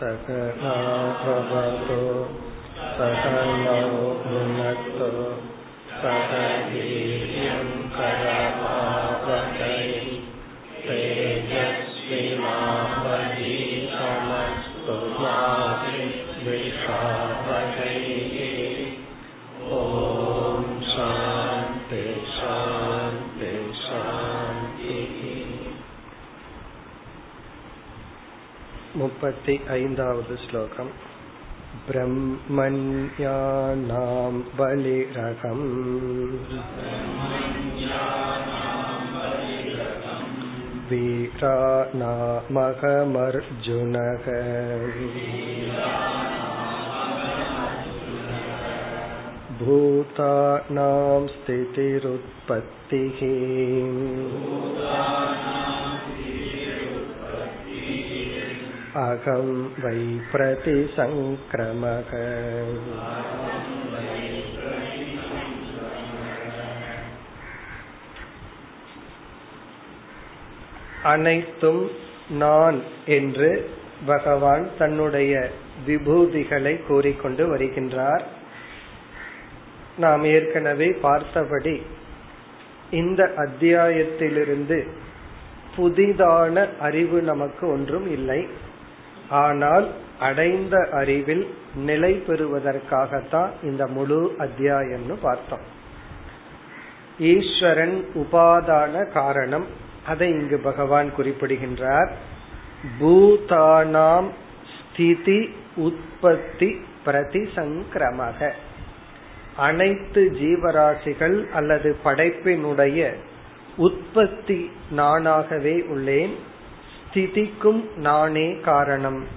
सकनाभवतो सकनौ भुनक्तो सह वीर्यं मुपति ऐन्दावद् श्लोकम् ब्रह्मण्यानां बलिरहम् वीरानामहमर्जुनः भूतानां स्थितिरुत्पत्तिः अहं वै प्रतिसङ्क्रमः அனைத்தும் நான் என்று பகவான் தன்னுடைய விபூதிகளை கூறிக்கொண்டு வருகின்றார் நாம் ஏற்கனவே பார்த்தபடி இந்த அத்தியாயத்திலிருந்து புதிதான அறிவு நமக்கு ஒன்றும் இல்லை ஆனால் அடைந்த அறிவில் நிலை பெறுவதற்காகத்தான் இந்த முழு அத்தியாயம்னு பார்த்தோம். ஈஸ்வரன் உபாதான காரணம் அதை இங்கு பகவான் குறிப்பிடுகின்றார். பூதானாம் ஸ்திதி உற்பத்தி பிரதிசங்கிரமக. அனைத்து ஜீவராசிகள் அல்லது படைப்பினுடைய உற்பத்தி நானாகவே உள்ளேன். ஸ்திதிக்கும் நானே காரணம்.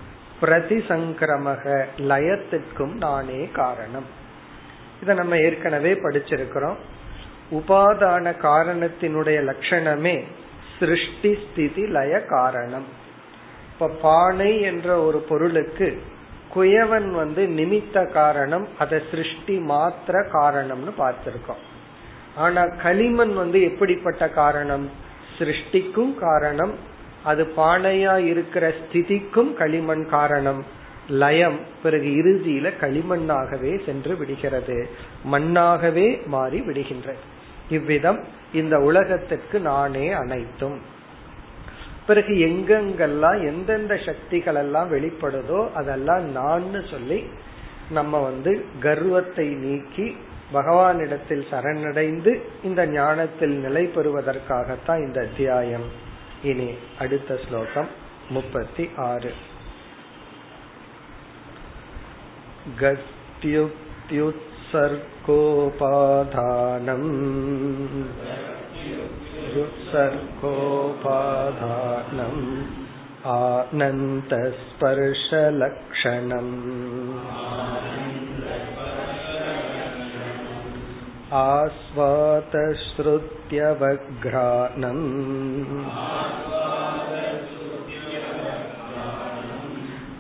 பிரதிசங்கிரமக லயத்திற்கும் நானே காரணம். இத நம்ம ஏற்கனவே படிச்சிருக்கிறோம். உபாதான காரணத்தினுடைய லட்சணமே சிருஷ்டி ஸ்திதி லய காரணம். இப்ப பானை என்ற ஒரு பொருளுக்கு குயவன் வந்து நிமித்த காரணம் அதை சிருஷ்டி மாத்திர காரணம்னு பார்த்திருக்கோம். ஆனா களிமண் வந்து எப்படிப்பட்ட காரணம்? சிருஷ்டிக்கும் காரணம் அது பானையா இருக்கிற ஸ்திதிக்கும் களிமண் காரணம். லயம் பிறகு இறுதியில களிமண்ணாகவே சென்று விடுகிறது. மண்ணாகவே மாறி விடுகின்றது. இவ்விதம் இந்த உலகத்திற்கு நானே அனைத்தும். பிறகு எங்கெங்கெல்லாம் எந்தெந்த சக்திகள் எல்லாம் வெளிப்படுதோ அதெல்லாம் நான் சொல்லி நம்ம வந்து கர்வத்தை நீக்கி பகவானிடத்தில் சரணடைந்து இந்த ஞானத்தில் நிலை பெறுவதற்காகத்தான் இந்த அத்தியாயம். இனி அடுத்த ஸ்லோகம் முப்பத்தி ஆறு கத்யுத்யுத்சர்கோபாதானம் सर्गोपाधानम् आनन्दस्पर्शलक्षणम् आस्वातश्रुत्यवघ्राणम्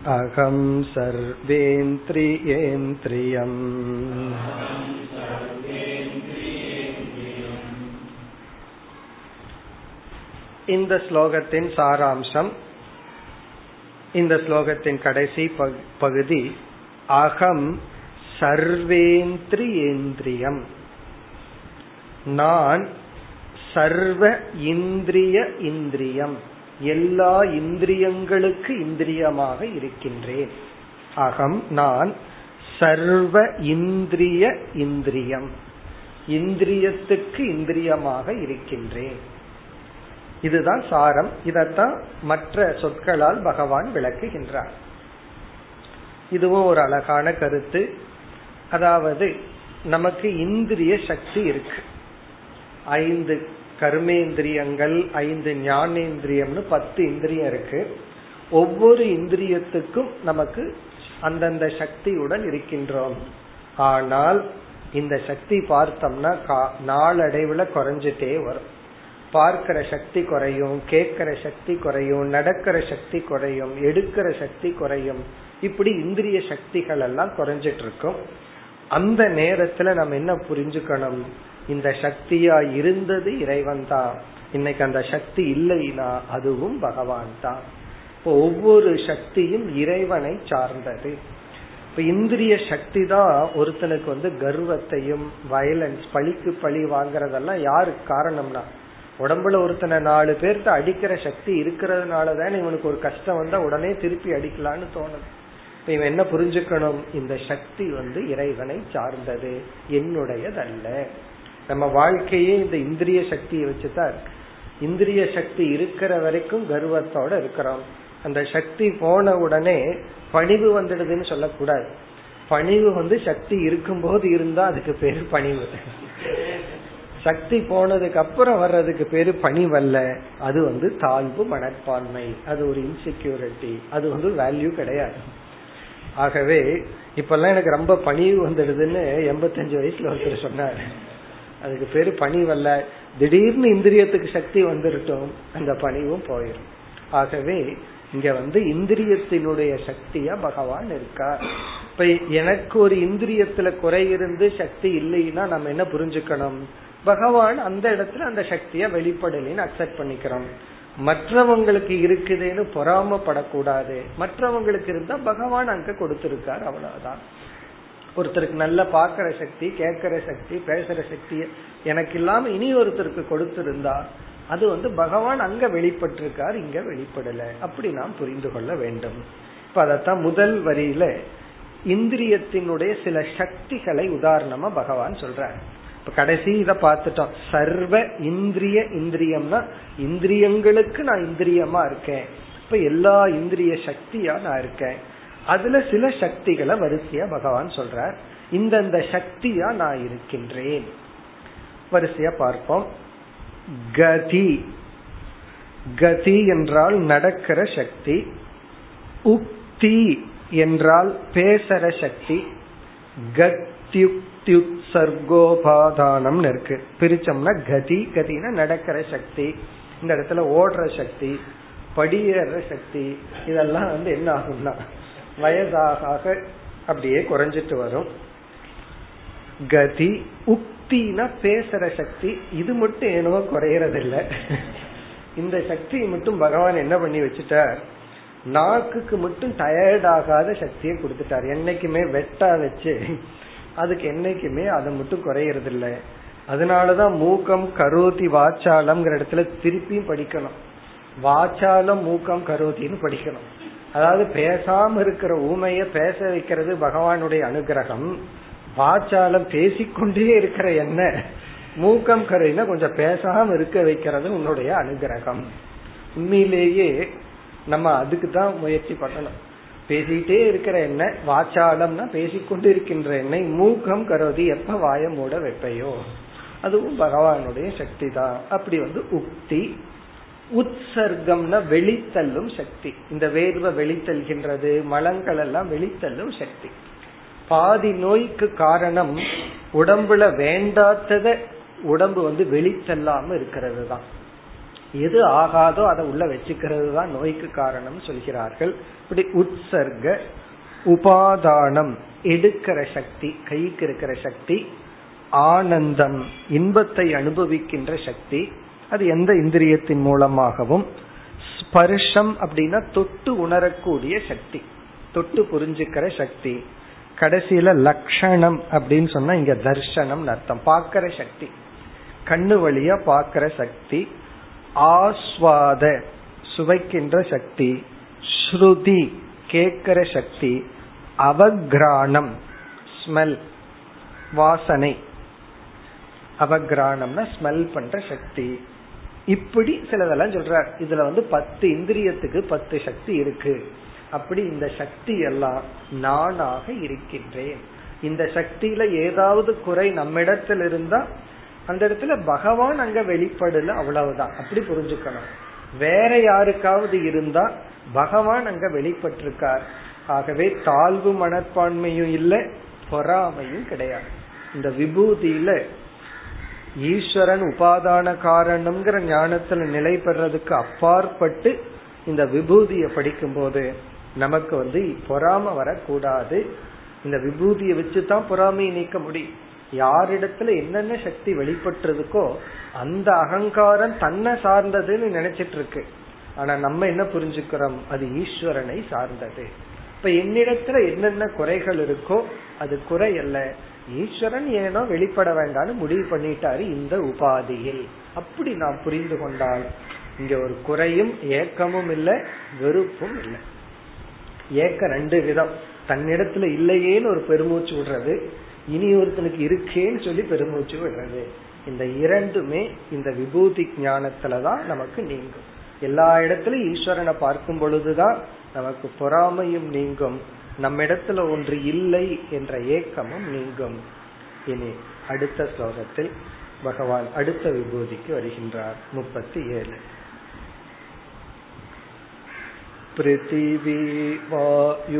अहं सर्वेन्द्रियेन्द्रियम् இந்த ஸ்லோகத்தின் சாராம்சம் இந்த ஸ்லோகத்தின் கடைசி பகுதி அகம் சர்வேந்திரியேந்திரியம் நான் சர்வ இந்திரிய இந்திரியம். எல்லா இந்திரியங்களுக்கு இந்திரியமாக இருக்கின்றேன். அகம் நான் சர்வ இந்திரிய இந்திரியம். இந்திரியத்துக்கு இந்திரியமாக இருக்கின்றேன். இதுதான் சாரம். இதத்தான் மற்ற சொற்களால் பகவான் விளக்குகின்றார். இதுவும் ஒரு அழகான கருத்து. அதாவது நமக்கு இந்திரிய சக்தி இருக்கு. ஐந்து கர்மேந்திரியங்கள் ஐந்து ஞானேந்திரியம்னு பத்து இந்திரியம் இருக்கு. ஒவ்வொரு இந்திரியத்துக்கும் நமக்கு அந்தந்த சக்தியுடன் இருக்கின்றோம். ஆனால் இந்த சக்தி பார்த்தோம்னா நாளடைவுல குறைஞ்சிட்டே வரும். பார்க்கிற சக்தி குறையும் கேட்கிற சக்தி குறையும் நடக்கிற சக்தி குறையும் எடுக்கிற சக்தி குறையும். இப்படி இந்திரிய சக்திகள் எல்லாம் குறைஞ்சிட்டு இருக்கும். அந்த நேரத்துல நம்ம என்ன புரிஞ்சுக்கணும்? இந்த சக்தியா இருந்தது இறைவன் தான் இன்னைக்கு அந்த சக்தி இல்லைனா அதுவும் பகவான் தான் இப்போ ஒவ்வொரு சக்தியும் இறைவனை சார்ந்தது. இப்ப இந்திரிய சக்தி தான் ஒருத்தனுக்கு வந்து கர்வத்தையும் வயலன்ஸ் பழிக்கு பழி வாங்குறதெல்லாம் யாருக்கு காரணம்னா உடம்புல ஒருத்தனை நாலு பேர்த்த அடிக்கிற சக்தி இருக்கிறதுனால தான் இவனுக்கு ஒரு கஷ்டம் வந்தா உடனே திருப்பி அடிக்கலான்னு தோணுது. இப்ப இவன் என்ன புரிஞ்சுக்கணும்? இந்த சக்தி வந்து இறைவனை சார்ந்தது. என்னுடையதல்ல. நம்ம வாழ்க்கையே இந்த இந்திரிய சக்தியை வச்சுதான் இருக்கு. இந்திரிய சக்தி இருக்கிற வரைக்கும் கர்வத்தோட இருக்கிறோம். அந்த சக்தி போன உடனே பணிவு வந்துடுதுன்னு சொல்லக்கூடாது. பணிவு வந்து சக்தி இருக்கும்போது இருந்தா அதுக்கு பேரு பணிவு. சக்தி போனதுக்கு அப்புறம் வர்றதுக்கு பேரு பணிவல்ல. அது வந்து தாழ்வு மனப்பான்மை. அது ஒரு இன்செக்யூரிட்டி அது வந்து வேல்யூ கிடையாது. ஆகவே இப்பெல்லாம் எனக்கு ரொம்ப பணிவு வந்துடுதுன்னு எண்பத்தஞ்சு வயசுல ஒருத்தர் சொன்னார். அதுக்கு பேரு பணிவல்ல. திடீர்னு இந்திரியத்துக்கு சக்தி வந்துருட்டும் அந்த பணிவும் போயிடும் ஆகவே இங்க வந்து இந்திரியத்தினுடைய சக்தியா பகவான் இருக்கா இப்ப எனக்கு ஒரு இந்திரியத்துல குறை இருந்து சக்தி இல்லைன்னா நம்ம என்ன புரிஞ்சுக்கணும்? பகவான் அந்த இடத்துல அந்த சக்திய வெளிப்படலின்னு அக்செப்ட் பண்ணிக்கிறோம். மற்றவங்களுக்கு இருக்குதுன்னு பொறாமப்படக்கூடாது. மற்றவங்களுக்கு இருந்தா பகவான் அங்க கொடுத்திருக்காரு அவ்வளவுதான். ஒருத்தருக்கு நல்ல பார்க்கிற சக்தி கேட்கிற சக்தி பேசுற சக்தி எனக்கு இல்லாம இனி ஒருத்தருக்கு கொடுத்திருந்தா அது வந்து பகவான் அங்க வெளிப்பட்டிருக்கார் இங்க வெளிப்படல. அப்படி நாம் புரிந்து கொள்ள வேண்டும். இப்ப அதத்தான் முதல் வரியில இந்திரியத்தினுடைய சில சக்திகளை உதாரணமா பகவான் சொல்றார். இப்ப கடைசி இத பார்த்துட்டோம். சர்வ இந்திரிய இந்திரியம்னா இந்திரியங்களுக்கு நான் இந்திரியமா இருக்கேன். இப்ப எல்லா இந்திரிய சக்தியா நான் இருக்கேன். அதுல சில சக்திகளை வரிசையா பகவான் சொல்றார். இந்தந்த சக்தியா நான் இருக்கின்றேன். வரிசையா பார்ப்போம். கதி. கதி என்றால் நடக்கிற சக்தி. உக்தி என்றால் பேசுற சக்தி. கத்யுக்தியுக் சர்கோபாதானம் இருக்கு. பிரிச்சோம்னா கதி. கதினா நடக்கிற சக்தி. இந்த இடத்துல ஓடுற சக்தி படியேற சக்தி. இதெல்லாம் வந்து என்ன ஆகும்னா வயதாக அப்படியே குறைஞ்சிட்டு வரும். கதி உக்தினா பேசுற சக்தி இது மட்டும் ஏனோ குறையறது இல்ல இந்த சக்தியை மட்டும் பகவான் என்ன பண்ணி வச்சுட்டார்? நாக்குக்கு மட்டும் டயர்ட் ஆகாத சக்தியை கொடுத்துட்டார். என்னைக்குமே வெட்டா வச்சு அதுக்கு என்னைக்குமே அதை மட்டும் குறையறது இல்ல அதனாலதான் மூக்கம் கரோதி வாச்சாலம்ங்கிற இடத்துல திருப்பியும் படிக்கணும். வாச்சாலம் மூக்கம் கரோத்தின்னு படிக்கணும். அதாவது பேசாம இருக்கிற ஊமைய பேச வைக்கிறது பகவானுடைய அனுகிரகம். வாச்சாலம் பேசிக்கொண்டே இருக்கிற என்ன? மூக்கம் கரையில கொஞ்சம் பேசாம இருக்க வைக்கிறது உன்னுடைய அனுகிரகம். உண்மையிலேயே நம்ம அதுக்கு தான் முயற்சி பண்ணணும். பேசிட்டே இருக்கிற என்ன? வாச்சாலம்னா பேசிக்கொண்டு இருக்கின்ற என்னை மூக்கம் கருதி எப்ப வாய மூட வைப்பையோ? அதுவும் பகவானுடைய சக்தி தான். அப்படி வந்து உக்தி உற்சர்க்கம்னா வெளித்தள்ளும் சக்தி. இந்த வேர்வை வெளித்தல்கின்றது மலங்கள் எல்லாம் வெளித்தள்ளும் சக்தி. பாதி நோய்க்கு காரணம் உடம்புல வேண்டாத்தத உடம்பு வந்து வெளித்தல்லாம இருக்கிறது தான் எது ஆகாதோ அதை உள்ள வச்சுக்கிறது தான் நோய்க்கு காரணம் சொல்கிறார்கள். இப்படி உற்சர்க உபாதானம் எடுக்கிற சக்தி கைக்கு இருக்கிற சக்தி ஆனந்தம் இன்பத்தை அனுபவிக்கின்ற சக்தி அது எந்த இந்திரியத்தின் மூலமாகவும் ஸ்பர்ஷம் அப்படின்னா தொட்டு உணரக்கூடிய சக்தி தொட்டு புரிஞ்சுக்கிற சக்தி. கடைசியில லக்ஷணம் அப்படின்னு சொன்னா இங்க தர்ஷனம் அர்த்தம். பார்க்கிற சக்தி. கண்ணு வழியா பார்க்கிற சக்தி. ஆஸ்வாத சுவைக்கின்ற சக்தி. ஸ்ருதி கேட்கிற சக்தி. அவக்ராணம் ஸ்மெல் வாசனை. அவக்ராணம்னா ஸ்மெல் பண்ற சக்தி. இப்படி சிலதெல்லாம் சொல்றார். இதுல வந்து பத்து இந்திரியத்துக்கு பத்து சக்தி இருக்கு. அப்படி இந்த சக்தி எல்லாம் நானாக இருக்கின்றேன். இந்த சக்தியில ஏதாவது குறை நம்மிடத்தில் இருந்தா அந்த இடத்துல பகவான் அங்க வெளிப்படல அவ்வளவுதான். அப்படி புரிஞ்சுக்கணும். வேற யாருக்காவது இருந்தா பகவான் அங்க வெளிப்பட்டிருக்கார். ஆகவே தாழ்வு மனப்பான்மையும் இல்லை பொறாமையும் கிடையாது. இந்த விபூதியில ஈஸ்வரன் உபாதான காரணம்ங்கிற ஞானத்துல நிலை பெறதுக்கு அப்பாற்பட்டு இந்த விபூதிய படிக்கும் போது நமக்கு வந்து பொறாம வரக்கூடாது. இந்த விபூதியை வச்சுதான் பொறாமையை நீக்க முடியும். யாரிடத்துல என்னென்ன சக்தி வெளிப்பட்டிருக்கோ அந்த அகங்காரம் தன்னை சார்ந்ததுன்னு நினைச்சிட்டு இருக்கு ஆனா நம்ம என்ன புரிஞ்சுக்கிறோம்? அது ஈஸ்வரனை சார்ந்தது. இப்ப என்னிடத்துல என்னென்ன குறைகள் இருக்கோ அது குறை அல்ல. ஈஸ்வரன் ஏனோ வெளிப்பட வேண்டாம்னு முடிவு பண்ணிட்டாரு இந்த உபாதியில். அப்படி நாம் புரிந்து கொண்டால் இங்க ஒரு குறையும் ஏக்கமும் இல்லை வெறுப்பும் இல்லை. ஏக்க ரெண்டு விதம். தன்னிடத்துல இல்லையேன்னு ஒரு பெருமூச்சு விடுறது இனி ஒருத்தனுக்கு இருக்கேன்னு சொல்லி பெருமூச்சு விடுறது. இந்த இரண்டுமே இந்த விபூதி ஞானத்துலதான் நமக்கு நீங்கும். எல்லா இடத்துலயும் ஈஸ்வரனை பார்க்கும் பொழுதுதான் நமக்கு பொறாமையும் நீங்கும். நம்ம இடத்துல ஒன்று இல்லை என்ற ஏக்கமும் நீங்கும் இனி அடுத்த ஸ்லோகத்தில் பகவான் அடுத்த விபூதிக்கு வருகின்றார் முப்பத்தி ஏழு पृथिवी वायुराकाशः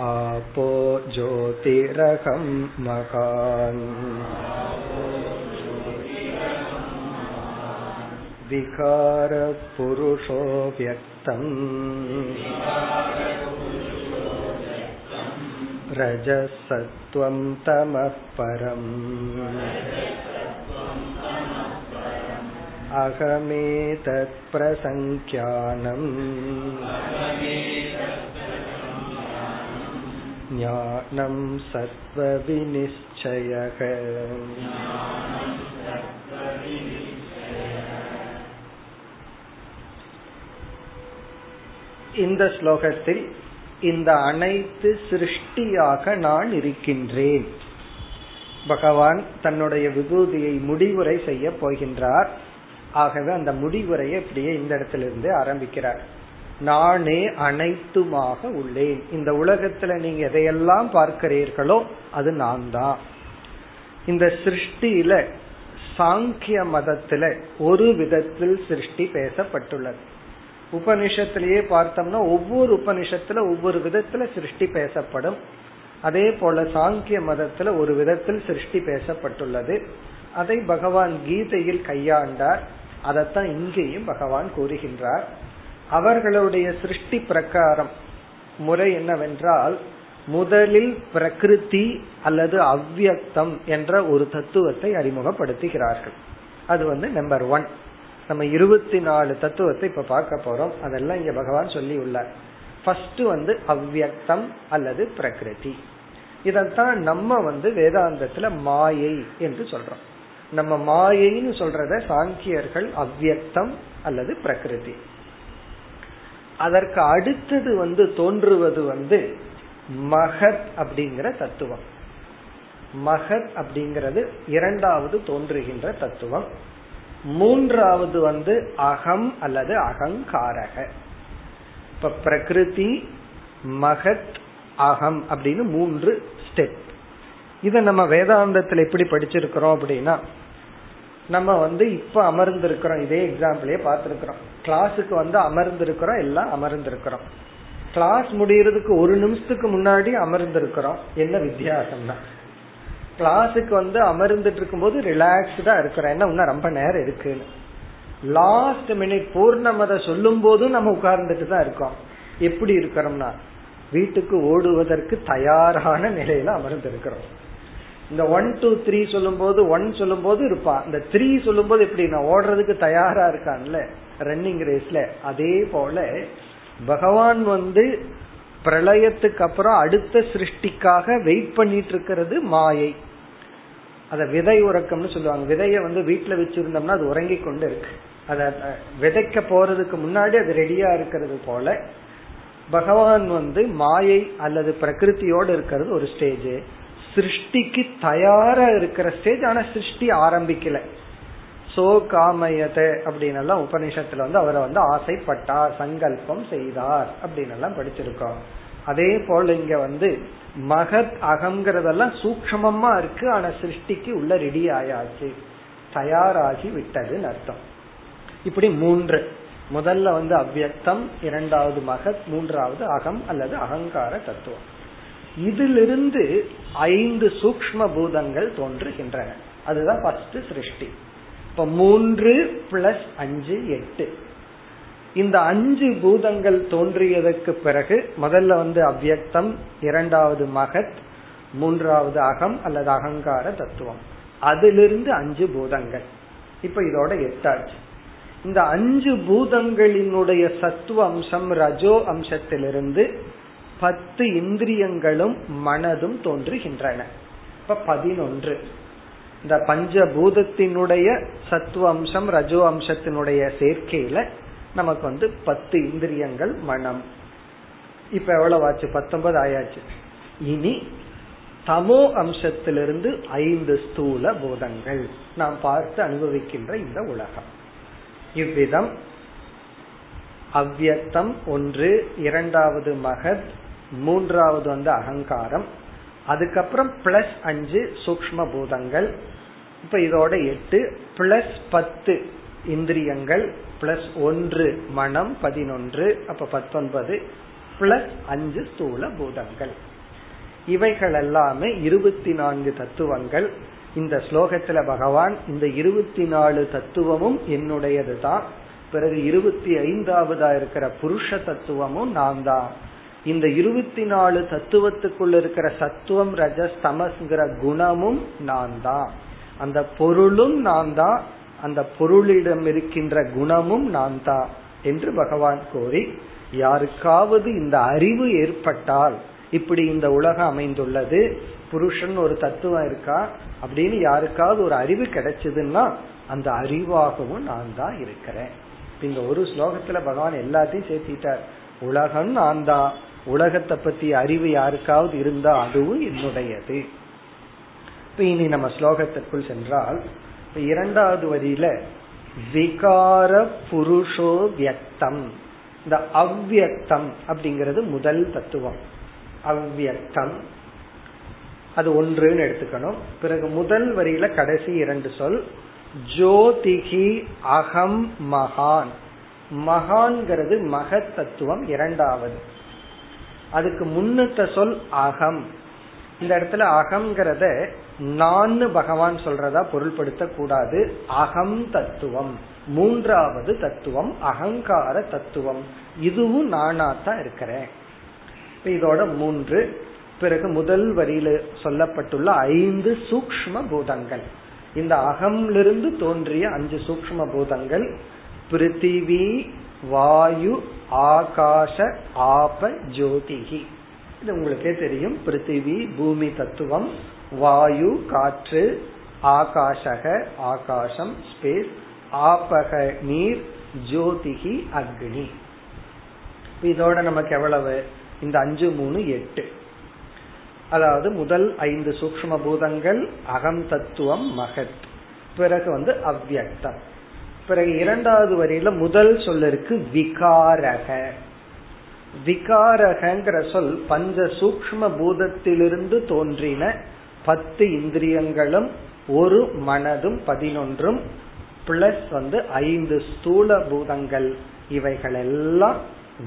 आपो ज्योतिरहं महान् विकारपुरुषो व्यक्तम् रजसत्त्वं तमः परम् अहमेतत्प्रसङ्ख्यानम् ज्ञानं सत्त्वविनिश्चयः இந்த ஸ்லோகத்தில் இந்த அனைத்து சிருஷ்டியாக நான் இருக்கின்றேன். பகவான் தன்னுடைய விபூதியை முடிவுரை செய்ய போகின்றார். ஆகவே அந்த முடிவுரையை இப்படியே இந்த இடத்திலிருந்து ஆரம்பிக்கிறார். நானே அனைத்துமாக உள்ளேன். இந்த உலகத்துல நீங்க எதையெல்லாம் பார்க்கிறீர்களோ அது நான் தான் இந்த சிருஷ்டியில சாங்கிய மதத்துல ஒரு விதத்தில் சிருஷ்டி பேசப்பட்டுள்ளது. உபனிஷத்திலேயே பார்த்தோம்னா ஒவ்வொரு உபனிஷத்துல ஒவ்வொரு விதத்துல சிருஷ்டி பேசப்படும். அதே போல சாங்கிய மதத்துல ஒரு விதத்தில் சிருஷ்டி பேசப்பட்டுள்ளது. அதை பகவான் கீதையில் கையாண்டார். அதைத்தான் இங்கேயும் பகவான் கூறுகின்றார். அவர்களுடைய சிருஷ்டி பிரகாரம் முறை என்னவென்றால் முதலில் பிரகிருதி அல்லது அவ்வியக்தம் என்ற ஒரு தத்துவத்தை அறிமுகப்படுத்துகிறார்கள். அது வந்து நம்பர் ஒன் நம்ம இருபத்தி நாலு தத்துவத்தை இப்ப பார்க்க போறோம். அதெல்லாம் இங்க பகவான் சொல்லி உள்ளார். ஃபர்ஸ்ட் வந்து அவ்வக்தம் அல்லது பிரகிருதி. இதத்தான் நம்ம வந்து வேதாந்தத்துல மாயை என்று சொல்றோம். நம்ம மாயைன்னு சொல்றத சாங்கியர்கள் அவ்வக்தம் அல்லது பிரகிருதி. அதற்கு அடுத்தது வந்து தோன்றுவது வந்து மகத் அப்படிங்கிற தத்துவம். மகத் அப்படிங்கிறது இரண்டாவது தோன்றுகின்ற தத்துவம். மூன்றாவது வந்து அகம் அல்லது அகங்காரக. இப்ப பிரகிருதி மகத் அகம் அப்படின்னு மூன்று ஸ்டெப் இத நம்ம வேதாந்தத்துல எப்படி படிச்சிருக்கிறோம் அப்படின்னா நம்ம வந்து இப்ப அமர்ந்திருக்கிறோம் இதே எக்ஸாம்பிளே பார்த்திருக்கிறோம். கிளாஸுக்கு வந்து அமர்ந்திருக்கிறோம் எல்லாம் அமர்ந்திருக்கிறோம். கிளாஸ் முடியறதுக்கு ஒரு நிமிஷத்துக்கு முன்னாடி அமர்ந்திருக்கிறோம். என்ன வித்தியாசம்னா கிளாஸுக்கு வந்து அமர்ந்துட்டு இருக்கும் போது ரிலாக்ஸ்டா இருக்கிறோம். என்ன இன்னும் ரொம்ப நேரம் இருக்குன்னு. லாஸ்ட் மினிட் பூர்ணமத சொல்லும் போதும் நம்ம உட்கார்ந்துட்டு தான் இருக்கோம். எப்படி இருக்கிறோம்னா வீட்டுக்கு ஓடுவதற்கு தயாரான நிலையில அமர்ந்து இருக்கிறோம். இந்த ஒன் டூ த்ரீ சொல்லும் போது ஒன் சொல்லும் போது இருப்பான் இந்த த்ரீ சொல்லும் போது எப்படி நான் ஓடுறதுக்கு தயாரா இருக்கான்ல ரன்னிங் ரேஸ்ல அதே போல பகவான் வந்து பிரளயத்துக்கு அப்புறம் அடுத்த சிருஷ்டிக்காக வெயிட் பண்ணிட்டு இருக்கிறது மாயை. அத விதை உறக்கம்னு சொல்லுவாங்க. விதைய வந்து வீட்டுல வச்சிருந்தோம்னா அது உறங்கி கொண்டு இருக்கு. அத விதைக்க போறதுக்கு முன்னாடி அது ரெடியா இருக்கிறது போல பகவான் வந்து மாயை அல்லது பிரகிருத்தியோடு இருக்கிறது ஒரு ஸ்டேஜ் சிருஷ்டிக்கு தயாரா இருக்கிற ஸ்டேஜ் ஆனா சிருஷ்டி ஆரம்பிக்கல. சோ காமயத அப்படின்னு எல்லாம் உபநிஷத்துல வந்து அவரை வந்து ஆசைப்பட்டார் சங்கல்பம் செய்தார் அப்படின்னு எல்லாம் படிச்சிருக்கோம். அதே போல இங்க வந்து மகத் அகங்கிறதெல்லாம் சூக்மமா இருக்கு ஆனா சிருஷ்டிக்கு உள்ள ரெடி ஆயாச்சு தயாராகி விட்டதுன்னு அர்த்தம். இப்படி மூன்று. முதல்ல வந்து அவ்வக்தம் இரண்டாவது மகத் மூன்றாவது அகம் அல்லது அகங்கார தத்துவம். இதிலிருந்து ஐந்து சூக்ம பூதங்கள் தோன்றுகின்றன. அதுதான் ஃபர்ஸ்ட் சிருஷ்டி. இப்ப மூன்று பிளஸ் அஞ்சு எட்டு. இந்த அஞ்சு பூதங்கள் தோன்றியதற்கு பிறகு முதல்ல வந்து அவ்வியக்தம் இரண்டாவது மகத் மூன்றாவது அகம் அல்லது அகங்கார தத்துவம். அதிலிருந்து அஞ்சு பூதங்கள். இப்ப இதோட எட்டாச்சு. இந்த அஞ்சு பூதங்களினுடைய சத்துவ அம்சம் ரஜோ அம்சத்திலிருந்து பத்து இந்திரியங்களும் மனதும் தோன்றுகின்றன. இப்ப பதினொன்று. இந்த பஞ்சபூதத்தினுடைய சத்துவ அம்சம் ரஜோ அம்சத்தினுடைய சேர்க்கையில நமக்கு வந்து பத்து இந்திரியங்கள் மனம். இப்ப எவ்வளவு ஆச்சு பத்தொன்பது ஆயாச்சு. இனி தமோ அம்சத்திலிருந்து ஐந்து ஸ்தூல பூதங்கள் நாம் பார்த்து அனுபவிக்கின்ற இந்த உலகம். இவ்விதம் அவ்வியக்தம் ஒன்று இரண்டாவது மகத் மூன்றாவது வந்து அகங்காரம் அதுக்கப்புறம் பிளஸ் அஞ்சு சூக்ம பூதங்கள் இப்ப இதோட எட்டு பிளஸ் பத்து இந்திரியங்கள் பிளஸ் ஒன்று மனம் பதினொன்று அப்ப பத்தொன்பது பிளஸ் அஞ்சு ஸ்தூல பூதங்கள் இவைகள் எல்லாமே இருபத்தி நான்கு தத்துவங்கள். இந்த ஸ்லோகத்துல பகவான் இந்த இருபத்தி நாலு தத்துவமும் என்னுடையது தான் பிறகு இருபத்தி ஐந்தாவதா இருக்கிற புருஷ தத்துவமும் நான் தான் இந்த இருபத்தி நாலு தத்துவத்துக்குள்ள இருக்கிற சத்துவம் ரஜஸ் தமஸ்ங்கிற குணமும் நான் தான் அந்த பொருளும் நான் தான் அந்த பொருளிடம் இருக்கின்ற குணமும் நான் தான் என்று பகவான் கோரி யாருக்காவது இந்த அறிவு ஏற்பட்டால் இப்படி இந்த உலகம் அமைந்துள்ளது புருஷன் ஒரு தத்துவம் இருக்கா அப்படின்னு யாருக்காவது ஒரு அறிவு கிடைச்சதுன்னா அந்த அறிவாகவும் நான் தான் இருக்கிறேன் இந்த ஒரு ஸ்லோகத்துல பகவான் எல்லாத்தையும் சேர்த்திட்டார். உலகம் நான் தான் உலகத்தை பத்தி அறிவு யாருக்காவது இருந்தா அதுவும் என்னுடையது. இப்ப இனி நம்ம ஸ்லோகத்திற்குள் சென்றால் இரண்டாவது வரியில விகார புருஷோ வியக்தம். இந்த அவ்வியக்தம் அப்படிங்கிறது முதல் தத்துவம். அவ்வியக்தம். அது ஒன்றுன்னு எடுத்துக்கணும். பிறகு முதல் வரியில கடைசி இரண்டு சொல் ஜோதிகி அகம் மகான். மகான்கிறது மகத் தத்துவம் இரண்டாவது. அதுக்கு முன்னுத்த சொல் அகம். இந்த இடத்துல அகம்ங்கிறத நான் பகவான் சொல்றதா பொருள்படுத்த கூடாது அகம் தத்துவம். மூன்றாவது தத்துவம் அகங்கார தத்துவம். இதுவும் நானாத்தான் இருக்கிறேன். இதோட மூன்று பிறகு முதல் வரியில சொல்லப்பட்டுள்ள ஐந்து சூக்ம பூதங்கள். இந்த அகம்லிருந்து தோன்றிய அஞ்சு சூக்ம பூதங்கள் பிருத்திவி வாயு ஆகாஷ ஆப ஜோதிகி. இது உங்களுக்கே தெரியும். பிருத்திவி பூமி தத்துவம் வாயு காற்று ஆகாஷக ஆகாசம் ஸ்பேஸ் ஆபக நீர் ஜோதிகி அக்னி. இதோட நமக்கு எவ்வளவு? இந்த அஞ்சு மூணு எட்டு. அதாவது முதல் ஐந்து சூக்ம பூதங்கள் அகம் தத்துவம் மகத். பிறகு வந்து அவ்வியக்தம். பிறகு இரண்டாவது வரியில முதல் சொல்லிருக்கு விகாரக. விகாரகங்கிற சொல் பஞ்ச சூக்ம பூதத்திலிருந்து தோன்றின பத்து இந்திரியங்களும் ஒரு மனதும் பதினொன்றும் பிளஸ் வந்து ஐந்து ஸ்தூல பூதங்கள். இவைகள் எல்லாம்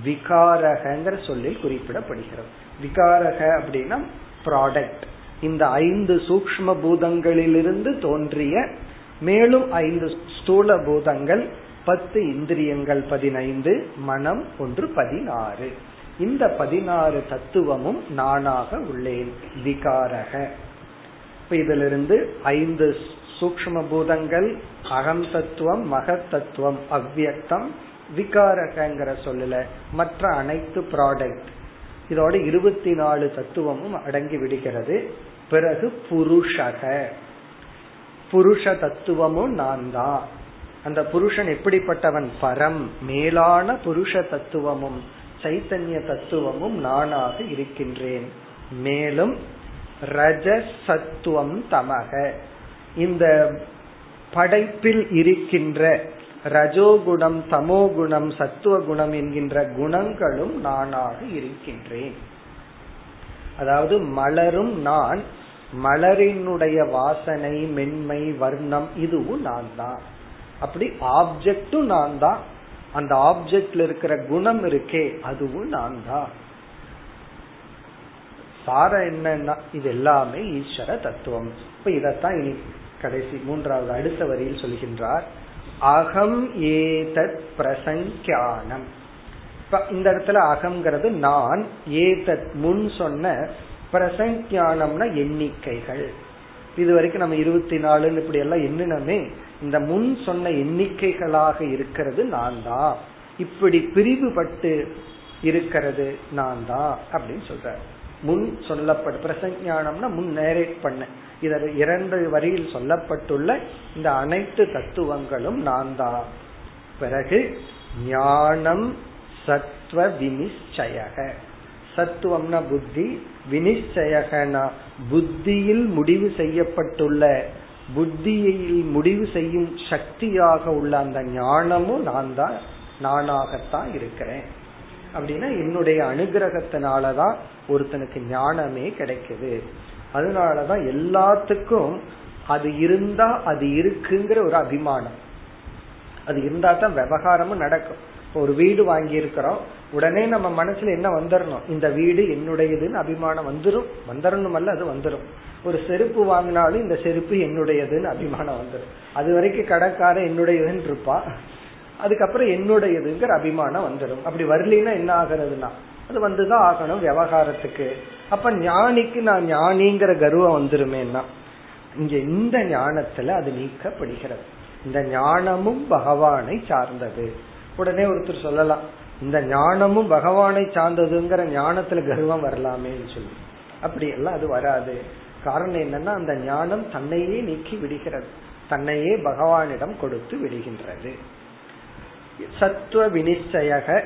விகாரகங்கிற சொல்லில் குறிப்பிடப்படுகிறது. விகாரக அப்படின்னா ப்ராடக்ட் இந்த ஐந்து சூக்ம பூதங்களிலிருந்து தோன்றிய மேலும் ஐந்து ஸ்தூல பூதங்கள் பத்து இந்திரியங்கள் பதினைந்து மனம் ஒன்று பதினாறு. இந்த பதினாறு தத்துவமும் நானாக உள்ளேன். விகாரக. இப்ப இதிலிருந்து ஐந்து சூக்ம பூதங்கள் அகம் தத்துவம் மகத் தத்துவம் அவ்வியக்தம் விகாரகங்கிற சொல்லல மற்ற அனைத்து ப்ராடக்ட் இதோட இருபத்தி நாலு தத்துவமும் அடங்கி விடுகிறது. பிறகு புருஷக. புருஷ தத்துவமும் நான் தான் அந்த புருஷன் எப்படிப்பட்டவன்? பரம் மேலான புருஷ தத்துவமும் சைத்தன்ய தத்துவமும் நானாக இருக்கின்றேன். மேலும் ரஜசத்துவம் தமக. இந்த படைப்பில் இருக்கின்ற ரஜோகுணம் தமோகுணம் சத்துவகுணம் என்கின்ற குணங்களும் நானாக இருக்கின்றேன். அதாவது மலரும் நான் மலரினுடைய வாசனை மென்மை வர்ணம் இதுவும் நான் தான். அப்படி ஆப்ஜெக்டும் நான் தான். அந்த ஆப்ஜெக்ட்ல இருக்கிற குணம் இருக்கே அதுவும் நான் தான். சாரம் என்னன்னா இது எல்லாமே ஈஸ்வர தத்துவம். இப்ப இதத்தான் இனி கடைசி மூன்றாவது அடுத்த வரியில் சொல்கின்றார். அகம் ஏதத் பிரசங்கியானம். இந்த இடத்துல அகங்கிறது நான் ஏதத் முன் சொன்ன பிரசங்கியானம்னா எண்ணிக்கைகள். இது வரைக்கும் நம்ம இருபத்தி நாலுன்னு இப்படி எல்லாம் எண்ணினமே இந்த முன் சொன்ன எண்ணிக்கைகளாக இருக்கிறது நான் தான் இப்படி பிரிவுபட்டு இருக்கிறது நான் தான் அப்படின்னு சொல்ற முன் சொல்லப்பட்ட பிரசஞானம்னா முன் நேரேட் பண்ண. இதில் இரண்டு வரியில் சொல்லப்பட்டுள்ள இந்த அனைத்து தத்துவங்களும் நான் தான் பிறகு ஞானம் சத்வ வினிச்சயக. சத்துவம்னா புத்தி வினிச்சயகனா புத்தியில் முடிவு செய்யப்பட்டுள்ள புத்தியில் முடிவு செய்யும் சக்தியாக உள்ள அந்த ஞானமும் நான் தான் நானாகத்தான் இருக்கிறேன். அப்படின்னா என்னுடைய அனுகிரகத்தினாலதான் ஒருத்தனுக்கு ஞானமே கிடைக்குது. அதனாலதான் எல்லாத்துக்கும் அது இருந்தா அது இருக்குங்கிற ஒரு அபிமானம். அது இருந்தா தான் விவகாரமும் நடக்கும். ஒரு வீடு வாங்கி இருக்கிறோம் உடனே நம்ம மனசுல என்ன வந்துடணும் இந்த வீடு என்னுடையதுன்னு அபிமானம் வந்துடும் வந்துடணும் அல்ல அது வந்துடும் ஒரு செருப்பு வாங்கினாலும் இந்த செருப்பு என்னுடையதுன்னு அபிமானம் வந்துடும் அது வரைக்கும் கடைக்காரன் என்னுடையதுன்னு இருப்பா. அதுக்கப்புறம் என்னுடையதுங்கிற அபிமானம் வந்துடும் அப்படி வரலினா என்ன ஆகுறதுன்னா? அது வந்துதான் ஆகணும் விவகாரத்துக்கு. அப்ப ஞானிக்கு நான் ஞானிங்கிற கர்வம் வந்துருமேன்னா? இங்க இந்த ஞானத்துல அது நீக்கப்படுகிறது. இந்த ஞானமும் பகவானை சார்ந்தது. உடனே ஒருத்தர் சொல்லலாம் இந்த ஞானமும் பகவானை சார்ந்ததுங்கிற ஞானத்துல கர்வம் வரலாமேன்னு சொல்லி. அப்படி எல்லாம் அது வராது. காரணம் என்னன்னா அந்த ஞானம் தன்னையே நீக்கி விடுகிறது. தன்னையே பகவானிடம் கொடுத்து விடுகின்றது. சத்துவ வினிச்சயக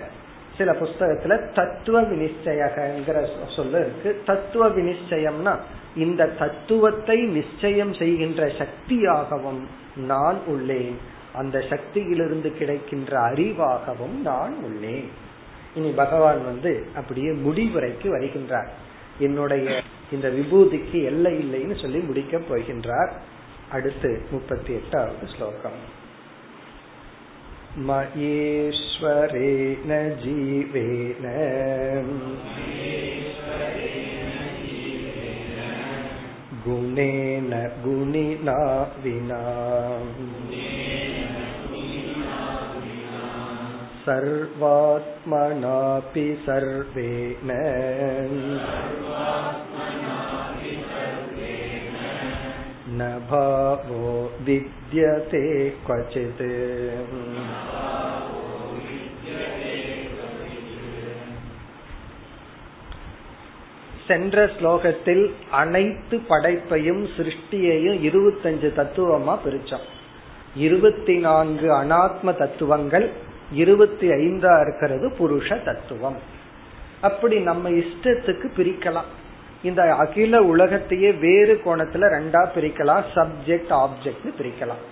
சில புஸ்தகத்துல தத்துவ வினிச்சயகங்கிற சொல்ல இருக்கு. தத்துவ வினிச்சயம்னா இந்த தத்துவத்தை நிச்சயம் செய்கின்ற சக்தியாகவும் நான் உள்ளேன். அந்த சக்தியிலிருந்து கிடைக்கின்ற அறிவாகவும் நான் உள்ளேன் இனி பகவான் வந்து அப்படியே முடிவுரைக்கு வருகின்றார் என்னுடைய இந்த விபூதிக்கு எல்லை இல்லைன்னு சொல்லி முடிக்க போகின்றார் அடுத்து முப்பத்தி எட்டாவது ஸ்லோகம் मयेश्वरेण जीवेन गुणेन गुणिना विना सर्वात्मनापि सर्वेण न भावो विद्यते क्वचित् சென்ற ஸ்லோகத்தில் அனைத்து படைப்பையும் சிருஷ்டியையும் இருபத்தஞ்சு தத்துவமா பிரிச்சோம் இருபத்தி நான்கு அனாத்ம தத்துவங்கள் இருபத்தி ஐந்தா இருக்கிறது புருஷ தத்துவம். அப்படி நம்ம இஷ்டத்துக்கு பிரிக்கலாம். இந்த அகில உலகத்தையே வேறு கோணத்துல ரெண்டா பிரிக்கலாம். சப்ஜெக்ட் ஆப்ஜெக்ட் பிரிக்கலாம்.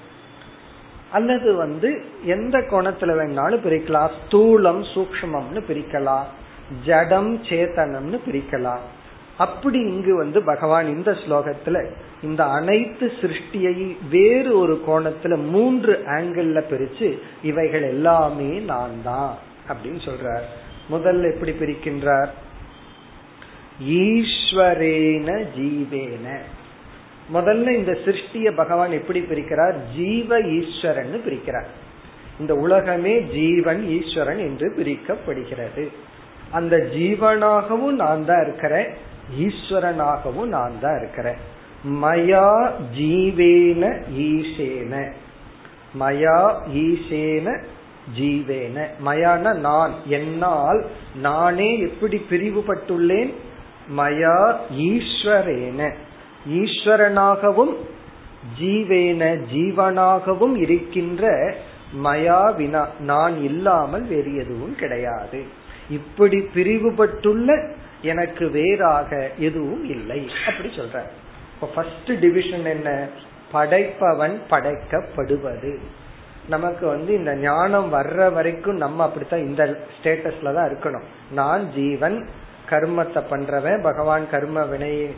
அல்லது வந்து எந்த கோணத்துல வேணாலும் பிரிக்கலாம். ஸ்தூலம் சூக்மம்னு பிரிக்கலாம். ஜடம் சேத்தனம்னு பிரிக்கலாம். அப்படி இங்கு வந்து பகவான் இந்த ஸ்லோகத்துல இந்த அனைத்து சிருஷ்டியை வேறு ஒரு கோணத்துல மூன்று ஆங்கிள் பிரிச்சு இவைகள் எல்லாமே நான் தான் அப்படின்னு சொல்றார். முதல்ல எப்படி பிரிக்கின்றார்? ஈஸ்வரேன ஜீவேன. முதல்ல இந்த சிருஷ்டிய பகவான் எப்படி பிரிக்கிறார்? ஜீவ ஈஸ்வரன் பிரிக்கிறார். இந்த உலகமே ஜீவன் ஈஸ்வரன் என்று பிரிக்கப்படுகிறது. அந்த ஜீவனாகவும் நான் தான் இருக்கிறேன். ஈஸ்வரனாகவும் நான் தான் இருக்கிறேன். மயா ஜீவேன ஈசேன. மயா ஈசேன ஜீவேன. மயான நான். என்னால் நானே எப்படி பிரிவுபட்டுள்ளேன்? மயா ஈஸ்வரேன. ஈஸ்வரனாகவும் ஜீவேன ஜீவனாகவும் இருக்கின்ற மயா வினா. நான் இல்லாமல் வேறு எதுவும் கிடையாது. இப்படி பிரிவுபட்டுள்ள எனக்கு வேறாக எதுவும் இல்லை. அப்படி சொல்ற இப்ப ஃபர்ஸ்ட் டிவிஷன் என்ன? படைப்பவன் படைக்கப்படுவது. நமக்கு வந்து இந்த ஞானம் வர்ற வரைக்கும் நம்ம அப்படித்தான் இந்த ஸ்டேட்டஸ்ல தான் இருக்கணும். நான் ஜீவன் கர்மத்தை பண்றவன் பகவான் கர்ம வினை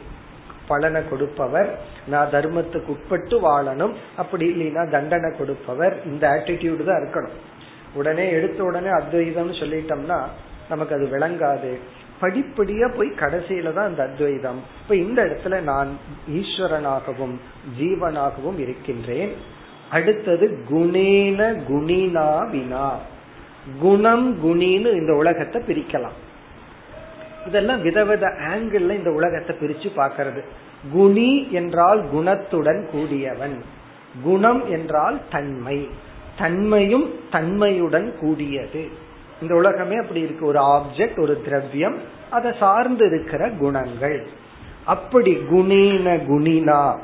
பலனை கொடுப்பவர் நான் தர்மத்துக்கு உட்பட்டு வாழணும். அப்படி இல்லைன்னா தண்டனை கொடுப்பவர். இந்த ஆட்டிடியூடு தான் இருக்கணும். உடனே எடுத்த உடனே அத்வைதம்னு சொல்லிட்டோம்னா நமக்கு அது விளங்காது. படிப்படியா போய் கடைசியில தான் அந்த அத்வைதம். இப்ப இந்த இடத்துல நான் ஈஸ்வரனாகவும் ஜீவனாகவும் இருக்கின்றேன். அடுத்தது குணேன குணினா வினா. குணம் குணின்னு இந்த உலகத்தை பிரிக்கலாம். இதெல்லாம் விதவித ஆங்கிள் இந்த உலகத்தை பிரிச்சு பாக்கிறது குணி என்றால் குணத்துடன் கூடியவன். குணம் என்றால் தன்மை. தன்மையும் தன்மையுடன் கூடியது. இந்த உலகமே அப்படி இருக்கு. ஒரு ஆப்ஜெக்ட் ஒரு திரவியம் அதை சார்ந்து இருக்கிற குணங்கள். அப்படி குணீன குணினா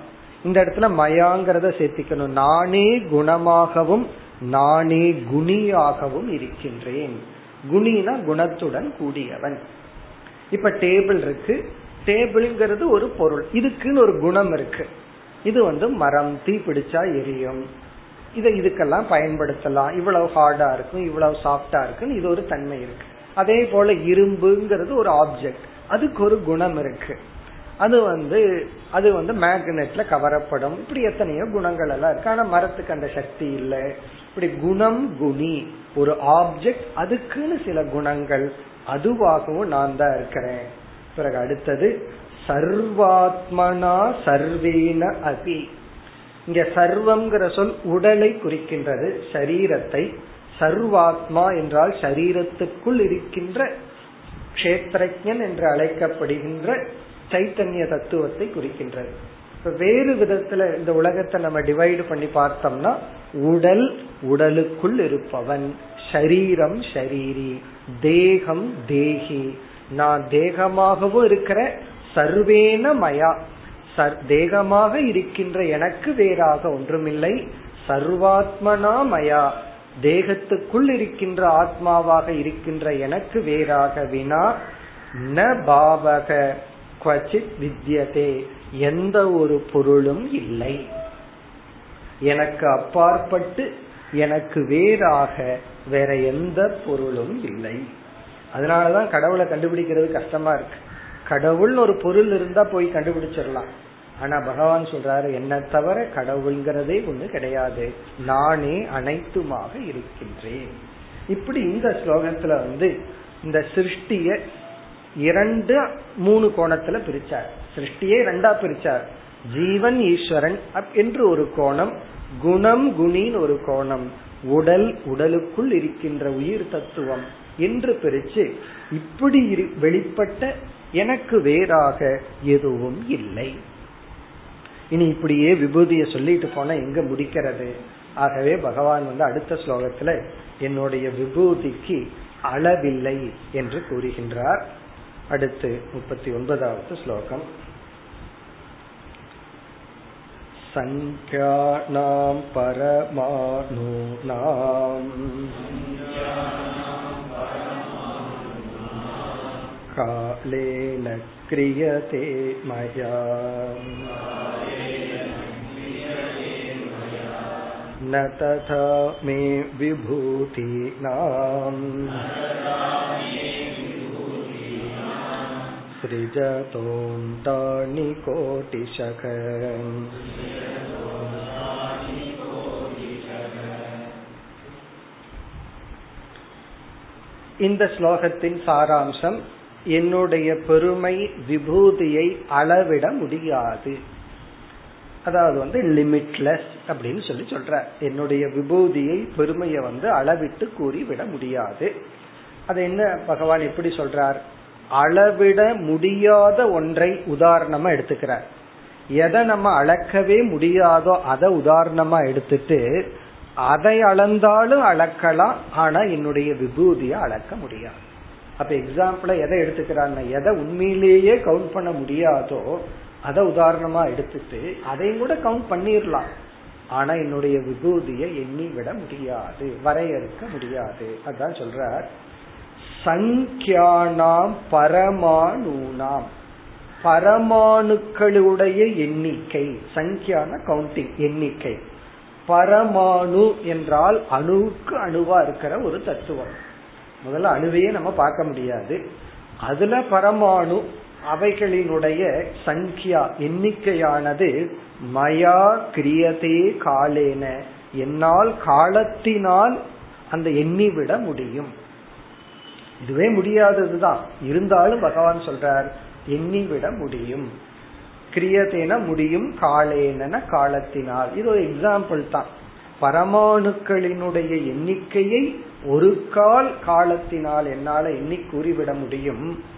இந்த இடத்துல மயாங்கிறத சேர்த்திக்கணும். நானே குணமாகவும் நானே குணியாகவும் இருக்கின்றேன். குணினா குணத்துடன் கூடியவன். இப்ப டேபிள் இருக்கு. டேபிள்ங்கிறது ஒரு பொருள். இதுக்குன்னு ஒரு குணம் இருக்கு. இது வந்து மரம் தீ பிடிச்சா எரியும். இதை இதுக்கெல்லாம் பயன்படுத்தலாம். இவ்வளவு ஹார்டா இருக்கும் இவ்வளவு சாஃப்டா இருக்குன்னு இது ஒரு தன்மை இருக்கு. அதே போல இரும்புங்கிறது ஒரு ஆப்ஜெக்ட் அதுக்கு ஒரு குணம் இருக்கு. அது வந்து அது வந்து மேக்னெட்ல கவரப்படும். இப்படி எத்தனையோ குணங்கள் எல்லாம் இருக்கு. ஆனா மரத்துக்கு அந்த சக்தி இல்லை. இப்படி குணம் குணி ஒரு ஆப்ஜெக்ட் அதுக்குன்னு சில குணங்கள். அதுவாகவும் நான் தான் இருக்கிறேன். பிறகு அடுத்தது சர்வாத்மனா சர்வீன அபி. இங்க சர்வம்ங்கிற சொல் உடலை குறிக்கின்றது சரீரத்தை. சர்வாத்மா என்றால் சரீரத்துக்குள் இருக்கின்ற கஷேத்திரஜன் என்று அழைக்கப்படுகின்ற சைத்தன்ய தத்துவத்தை குறிக்கின்றது. வேறு விதத்துல இந்த உலகத்தை நம்ம டிவைடு பண்ணி பார்த்தோம்னா உடல் உடலுக்குள் இருப்பவன். ஷரீரம் ஷரீரி தேகம் தேகி. நான் தேகமாகவும் இருக்கிற சர்வேன மயா. தேகமாக இருக்கின்ற எனக்கு வேறாக ஒன்றுமில்லை. சர்வாத்மனா மயா. தேகத்துக்குள் இருக்கின்ற ஆத்மாவாக இருக்கின்ற எனக்கு வேறாக வினா. ந பாவக. குவச்சித் வித்யதே. எந்த ஒரு பொருளும் இல்லை. எனக்கு அப்பாற்பட்டு எனக்கு வேறாக வேற எந்த பொருளும் இல்லை. அதனாலதான் கடவுளை கண்டுபிடிக்கிறது கஷ்டமா இருக்கு. கடவுள்னு ஒரு பொருள் இருந்தா போய் கண்டுபிடிச்சிடலாம். ஆனா பகவான் சொல்றாரு என்ன தவிர கடவுள்ங்கிறதே ஒண்ணு கிடையாது. நானே அனைத்துமாக இருக்கின்றேன். இப்படி இந்த ஸ்லோகத்துல வந்து இந்த சிருஷ்டிய இரண்டு மூணு கோணத்துல பிரிச்சார். சிருஷ்டியே ரெண்டா பிரிச்சார். ஜீவன் ஈஸ்வரன் என்று ஒரு கோணம் குணம் குணின்னு ஒரு கோணம் உடல் உடலுக்குள் இருக்கின்ற உயிர் தத்துவம் என்று பிரிச்சு இப்படி வெளிப்பட்ட எனக்கு வேறாக எதுவும் இல்லை. இனி இப்படியே விபூதிய சொல்லிட்டு போனா எங்க முடிக்கிறது ஆகவே பகவான் வந்து அடுத்த ஸ்லோகத்துல என்னுடைய விபூதிக்கு அளவில்லை என்று கூறுகின்றார் அடுத்து முப்பத்தி ஒன்பதாவது ஸ்லோகம் सङ्ख्यानां परमाणूनाम् कालेन क्रियते मया न तथा मे विभूतीनाम् सृजतोन्तानि कोटिशक இந்த ஸ்லோகத்தின் சாராம்சம் என்னுடைய பெருமை விபூதியை அளவிட முடியாது அதாவது வந்து லிமிட்லெஸ் அப்படின்னு சொல்லி சொல்ற. என்னுடைய விபூதியை பெருமையை வந்து அளவிட்டு கூறி விட முடியாது. அது என்ன? பகவான் எப்படி சொல்றார்? அளவிட முடியாத ஒன்றை உதாரணமா எடுத்துக்கிறார். எதை நம்ம அளக்கவே முடியாதோ அதை உதாரணமா எடுத்துட்டு அதை அளந்தாலும் அளக்கலாம் ஆனா என்னுடைய விபூதியை அளக்க முடியாது. அப்ப எக்ஸாம்பிள எதை எடுத்துக்கிறாங்க எதை உண்மையிலேயே கவுண்ட் பண்ண முடியாதோ அதை உதாரணமா எடுத்துட்டு அதையும் கூட கவுண்ட் பண்ணிடலாம் ஆனா என்னுடைய விபூதியை எண்ணி விட முடியாது. வரையறுக்க முடியாது. அதான் சொல்றார். சங்கியானாம் பரமானூனாம். பரமாணுக்களுடைய எண்ணிக்கை. சங்கியான கவுண்டிங் எண்ணிக்கை. பரமாணு என்றால் அணுவுக்கு அணுவா இருக்கிற ஒரு தத்துவம். முதல்ல அணுவையே நம்ம பார்க்க முடியாது. அதுல பரமாணு அவைகளினுடைய சங்கியா எண்ணிக்கையானது மயா கிரியதே காலேன. என்னால் காலத்தினால் அந்த எண்ணி விட முடியும். இதுவே முடியாததுதான். இருந்தாலும் பகவான் சொல்றார் எண்ணி விட முடியும். கிரியதேன முடியும் காலேன காலத்தினால். இது ஒரு எக்ஸாம்பிள் தான். பரமாணுக்களினுடைய எண்ணிக்கையை ஒரு கால் காலத்தினால் என்னால எண்ணி கூறிவிட முடியும்.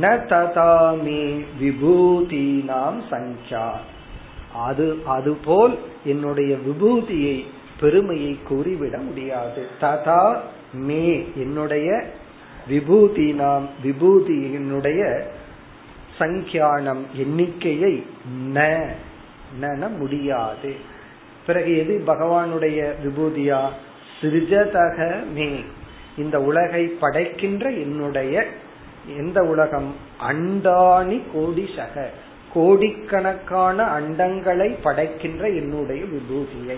ந ததாமி விபூதினாம் சஞ்சா. அது அதுபோல் என்னுடைய விபூதியை பெருமையை கூறிவிட முடியாது. ததா மே என்னுடைய விபூதி நாம் விபூதியினுடைய சங்கியானம் எண்ணிக்கையை ந முடியாது. பிறகு எது பகவானுடைய விபூதியா? சிறிஜதக மே. இந்த உலகை படைக்கின்ற என்னுடைய எந்த உலகம்? அண்டாணி கோடி சக கோடிக்கணக்கான அண்டங்களை படைக்கின்ற என்னுடைய விபூதியை.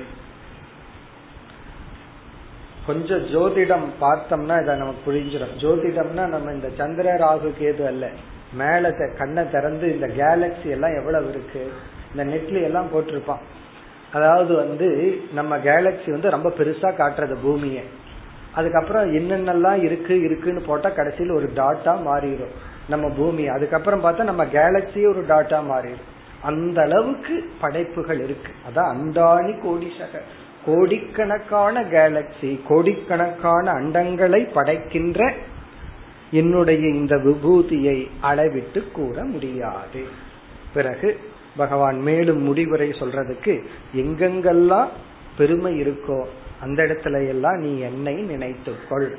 கொஞ்சம் ஜோதிடம் பார்த்தோம்னா இதை நமக்கு புரிஞ்சிடும். ஜோதிடம்னா நம்ம இந்த சந்திர ராகு கேது அல்ல. மேல கண்ணை திறந்து இந்த கேலக்சி எல்லாம் எவ்வளவு இருக்கு? இந்த நெட்ல எல்லாம் போட்டிருப்பான். அதாவது வந்து நம்ம கேலக்சி வந்து ரொம்ப பெருசா காட்டுறது பூமியை. அதுக்கப்புறம் என்னென்னலாம் இருக்கு இருக்குன்னு போட்டா கடைசியில் ஒரு டாட்டா மாறிடும். நம்ம பூமி. அதுக்கப்புறம் பார்த்தா நம்ம கேலக்சி ஒரு டாட்டா மாறிடும். அந்த அளவுக்கு படைப்புகள் இருக்கு. அதான் அந்தாணி கோடிசக கோடிக்கணக்கான கேலக்சி கோடிக்கணக்கான அண்டங்களை படைக்கின்ற என்னுடைய இந்த விபூதியை அளவிட்டு கூற முடியாது. பிறகு பகவான் மேலும் முடிவுரை சொல்றதுக்கு எங்கெங்கெல்லாம் பெருமை இருக்கோ அந்த இடத்துல எல்லாம் நீ என்னை நினைத்துக்கொள்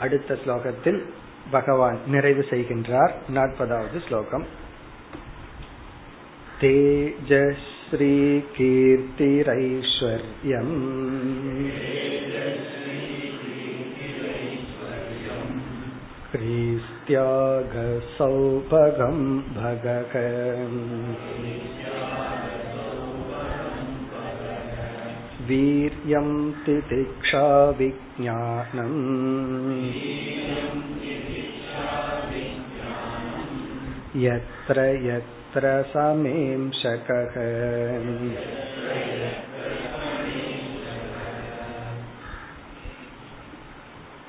அடுத்த ஸ்லோகத்தில் பகவான் நிறைவு செய்கின்றார் நாற்பதாவது ஸ்லோகம் தேஜஸ்ரீ கீர்த்திரைஸ்வர்யம் ह्रीस्त्यागसौपगं वीर्यं तितिक्षा विज्ञानम् यत्र यत्र समेंशकः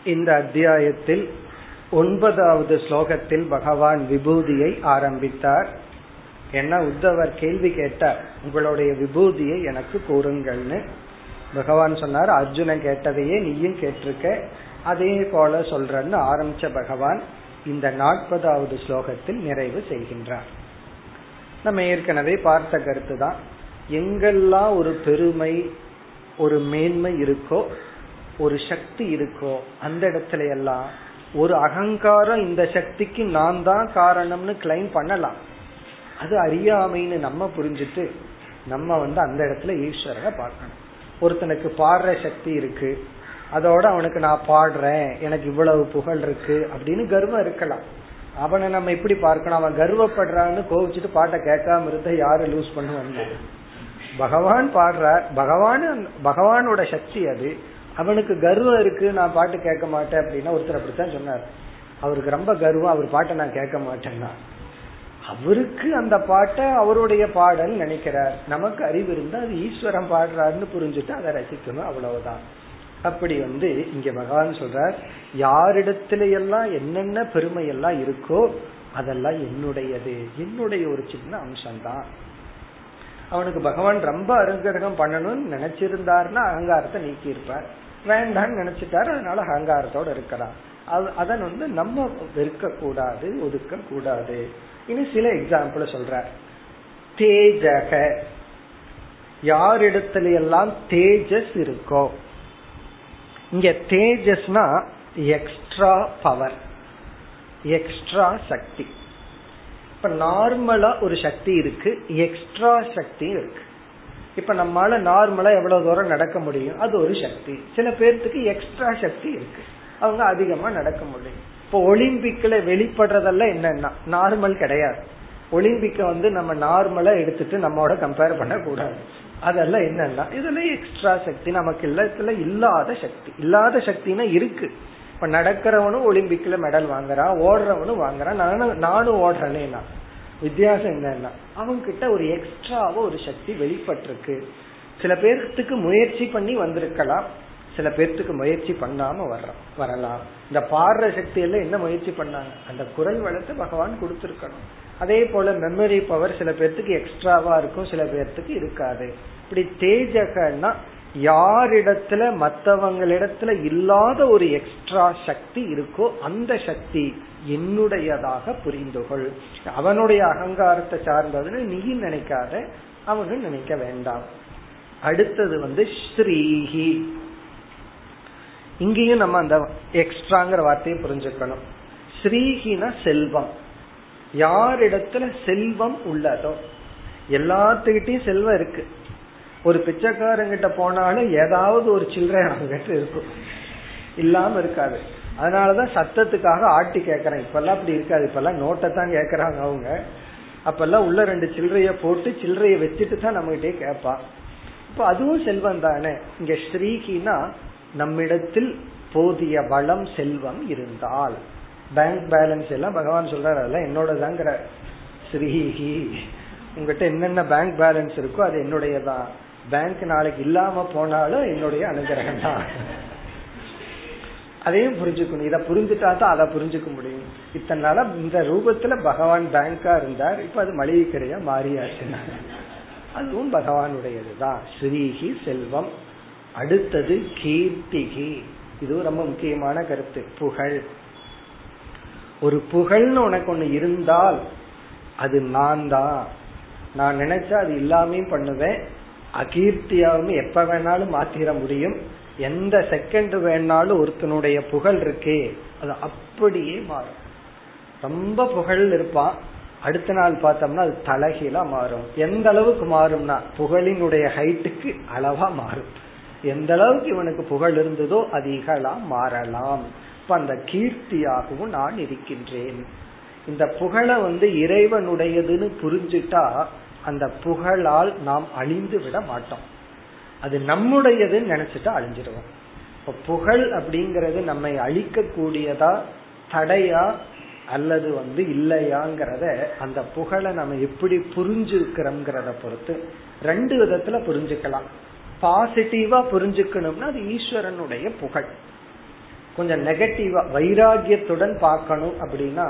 இந்த அத்தியாயத்தில் ஒன்பதாவது ஸ்லோகத்தில் பகவான் விபூதியை ஆரம்பித்தார் என்ன உத்தவர் கேள்வி கேட்டார் உங்களுடைய விபூதியை எனக்கு கூறுங்கள்னு பகவான் சொன்னார் அர்ஜுனன் கேட்டதையே நீயும் கேட்டிருக்க. அதே போல சொல்றன்னு ஆரம்பிச்ச பகவான் இந்த நாற்பதாவது ஸ்லோகத்தில் நிறைவு செய்கின்றார். நம்ம ஏற்கனவே பார்த்த கருத்து தான். எங்கெல்லாம் ஒரு பெருமை ஒரு மேன்மை இருக்கோ ஒரு சக்தி இருக்கோ அந்த இடத்துல எல்லாம் ஒரு அகங்காரம் இந்த சக்திக்கு நான் தான் காரணம்னு கிளைம் பண்ணலாம். அது அறியாமைன்னு நம்ம புரிஞ்சுட்டு நம்ம வந்து அந்த இடத்துல ஈஸ்வரனை பார்க்கணும். ஒருத்தனுக்கு பாடுற சக்தி இருக்கு. அதோட அவனுக்கு நான் பாடுறேன். எனக்கு இவ்வளவு புகழ் இருக்கு அப்படின்னு கர்வம் இருக்கலாம். அவனை நம்ம எப்படி பார்க்கணும்? அவன் கர்வப்படுறான்னு கோவிச்சுட்டு பாட்டை கேட்காம இருந்த யாரு லூஸ் பண்ணுவாங்க? பகவான் பாடுற பகவான் பகவானோட சக்தி அது. அவனுக்கு கர்வம் இருக்கு நான் பாட்டு கேட்க மாட்டேன் அப்படின்னா ஒருத்தர் அப்படித்தான் சொன்னார். அவருக்கு ரொம்ப கர்வம். அவர் பாட்டை நான் கேட்க மாட்டேன்னா. அவருக்கு அந்த பாட்டை அவருடைய பாடல் நினைக்கிறார். நமக்கு அறிவு இருந்தா அது ஈஸ்வரன் பாடுறாருன்னு புரிஞ்சுட்டு அதை ரசிக்கணும் அவ்வளவுதான். அப்படி வந்து இங்க பகவான் சொல்றார் யாரிடத்துல எல்லாம் என்னென்ன பெருமை எல்லாம் இருக்கோ அதெல்லாம் என்னுடையது. என்னுடைய ஒரு சின்ன அம்சம்தான். அவனுக்கு பகவான் ரொம்ப அருங்கிரகம் பண்ணணும்னு நினைச்சிருந்தாருன்னா அகங்காரத்தை நீக்கி இருப்பார் வேண்டான்னு நினைச்சிட்டாரு அதனால அகங்காரத்தோட இருக்கிறான் அதன் வந்து நம்ம வெறுக்க கூடாது ஒதுக்க கூடாது இனி சில எக்ஸாம்பிள் சொல்ற தேஜக. யாரிடத்துல எல்லாம் தேஜஸ் இருக்கோ. இங்க தேஜஸ்னா எக்ஸ்ட்ரா பவர் எக்ஸ்ட்ரா சக்தி. இப்ப நார்மலா ஒரு சக்தி இருக்கு எக்ஸ்ட்ரா சக்தி இருக்கு. இப்ப நம்மளால நார்மலா எவ்வளவு தூரம் நடக்க முடியும்? அது ஒரு சக்தி. சில பேர்த்துக்கு எக்ஸ்ட்ரா சக்தி இருக்கு. அவங்க அதிகமா நடக்க முடியும். இப்போ ஒலிம்பிக்ல வெளிப்படுறதெல்லாம் என்னன்னா நார்மல் கிடையாது. ஒலிம்பிக்க வந்து நம்ம நார்மலா எடுத்துட்டு நம்மோட கம்பேர் பண்ண கூடாது அதெல்லாம் என்னன்னா இதெல்லாம் எக்ஸ்ட்ரா சக்தி நமக்கு இல்லத்துல இல்லாத சக்தி. இல்லாத சக்தினா இருக்கு. இப்ப நடக்கிறவனும் ஒலிம்பிக்ல மெடல் வாங்குறான் ஓடுறவனும் வாங்குறான். நானும் நானும் ஓடுறேன்னா வித்தியாசம் என்னன்னா அவங்க கிட்ட ஒரு எக்ஸ்ட்ராவோ ஒரு சக்தி வெளிப்பட்டிருக்கு. சில பேர்த்துக்கு முயற்சி பண்ணி வந்திருக்கலாம். சில பேர்த்துக்கு முயற்சி பண்ணாம வர்றோம் வரலாம். இந்த பாடுற சக்தி எல்லாம் என்ன முயற்சி பண்ணாங்க? அந்த குரல் வளர்த்து பகவான் கொடுத்திருக்கணும். அதே போல மெமரி பவர் சில பேர்த்துக்கு எக்ஸ்ட்ராவா இருக்கும் சில பேர்த்துக்கு இருக்காது. இப்படி தேஜகன்னா யாரிடத்துல மற்றவங்களிடத்துல இல்லாத ஒரு எக்ஸ்ட்ரா சக்தி இருக்கோ அந்த சக்தி என்னுடையதாக புரிந்துகொள். அவனுடைய அகங்காரத்தை சார்ந்ததுன்னு நீ நினைக்காத அவனு நினைக்க வேண்டாம். அடுத்தது வந்து ஸ்ரீஹி. இங்கேயும் நம்ம அந்த எக்ஸ்ட்ராங்கிற வார்த்தையை புரிஞ்சுக்கணும். ஸ்ரீஹின செல்வம். யாரிடத்துல செல்வம் உள்ளதோ எல்லாத்துக்கிட்டையும் செல்வம் இருக்கு. ஒரு பிச்சைக்காரங்கிட்ட போனாலும் ஏதாவது ஒரு சில்லறை அவங்ககிட்ட இருக்கும். இல்லாம இருக்காது. அதனாலதான் சத்தத்துக்காக ஆட்டி கேக்குறேன். இப்பெல்லாம் அப்படி இருக்காது. இப்பெல்லாம் நோட்டை தான் கேக்குறாங்க அவங்க. அப்பெல்லாம் உள்ள ரெண்டு சில்லறைய போட்டு சில்லறைய வச்சுட்டு தான் நம்மகிட்டே கேட்பா இப்ப அதுவும் செல்வம் தானே. இங்க ஸ்ரீகினா நம்மிடத்தில் போதிய வளம் செல்வம் இருந்தால். பேங்க் பேலன்ஸ் எல்லாம் பகவான் சொல்றாரு அதெல்லாம் என்னோடதாங்கிற. ஸ்ரீஹி உங்ககிட்ட என்னென்ன பேங்க் பேலன்ஸ் இருக்கோ அது என்னுடையதான் பேங்க் நாளைக்கு இல்லாம போனாலும் என்னுடைய அனுகிரகம் தான். அதையும் புரிஞ்சுக்கணும். இதை புரிஞ்சுட்டா தான் அதை புரிஞ்சுக்க முடியும். இத்தனை நாளா இந்த ரூபத்துல பகவான் பேங்கா இருந்தார். இப்ப அது மளிகை கடையா மாறியாச்சு. அதுவும் பகவானுடையதுதான். ஸ்ரீஹி செல்வம். அடுத்தது கீர்த்திகி. இதுவும் ரொம்ப முக்கியமான கருத்து. புகழ். ஒரு புகழ்னு உனக்கு ஒண்ணு இருந்தால் அது நான் தான் நான் நினைச்சா அது இல்லாமையும் பண்ணுவேன். அகீர்த்தியாவும் எப்ப வேணாலும் மாத்திர முடியும். எந்த செகண்ட் வேணாலும் ஒருத்தனுடைய புகழ் இருக்கே. அது அப்படியே மாறும். ரொம்ப புகழ் இருப்பான். அடுத்த நாள் பார்த்தோம்னா அது தலைகீழா மாறும். எந்த அளவுக்கு மாறும்னா புகழினுடைய ஹைட்டுக்கு அளவா மாறும். எந்த அளவுக்கு இவனுக்கு புகழ் இருந்ததோ அது இகலாம் மாறலாம். இப்ப அந்த கீர்த்தியாகவும் நான் இருக்கின்றேன். இந்த புகழை வந்து இறைவனுடையதுன்னு புரிஞ்சுட்டா அந்த புகழால் நாம் அழிந்து விட மாட்டோம். அது நம்முடையதுன்னு நினைச்சிட்டா அழிஞ்சிருவோம். இப்ப புகழ் அப்படிங்கறது நம்மை அழிக்க கூடியதா தடையா அல்லது வந்து இல்லையாங்கிறத அந்த புகழை நம்ம எப்படி புரிஞ்சுக்கிறோம்ங்கிறத பொறுத்து ரெண்டு விதத்துல புரிஞ்சுக்கலாம். பாசிட்டிவா புரிஞ்சுக்கணும்னா அது ஈஸ்வரனுடைய புகழ். கொஞ்சம் நெகட்டிவா வைராகியத்துடன் பார்க்கணும் அப்படின்னா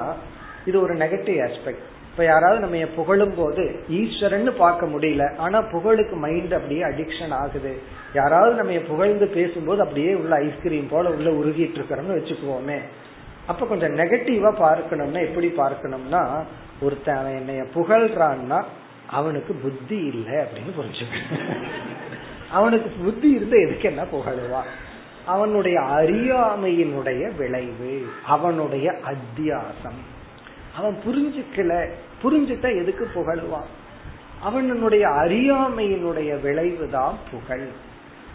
இது ஒரு நெகட்டிவ் ஆஸ்பெக்ட் இப்ப யாராவது நம்ம புகழும் போது ஈஸ்வரன் பார்க்க முடியல ஆனா புகழுக்கு மைண்ட் அப்படியே அடிக்ஷன் ஆகுது. யாராவது நம்ம புகழ்ந்து பேசும்போது அப்படியே உள்ள ஐஸ்கிரீம் போல உள்ள உருகிட்டு இருக்கிறோம்னு வச்சுக்குவோமே. அப்ப கொஞ்சம் நெகட்டிவா பார்க்கணும்னா எப்படி பார்க்கணும்னா ஒருத்தன் அவன் என்னைய புகழ்றான்னா அவனுக்கு புத்தி இல்லை அப்படின்னு புரிஞ்சுக்க அவனுக்கு புத்தி இருந்தா எதுக்கு என்ன புகழுவான் அவனுடைய அறியாமையினுடைய விளைவு அவனுடைய அத்தியாசம். அவன் புரிஞ்சுக்கல புரிஞ்சுட்டா எதுக்கு புகழுவான் அவனுடைய அறியாமையினுடைய விளைவு தான் புகழ்.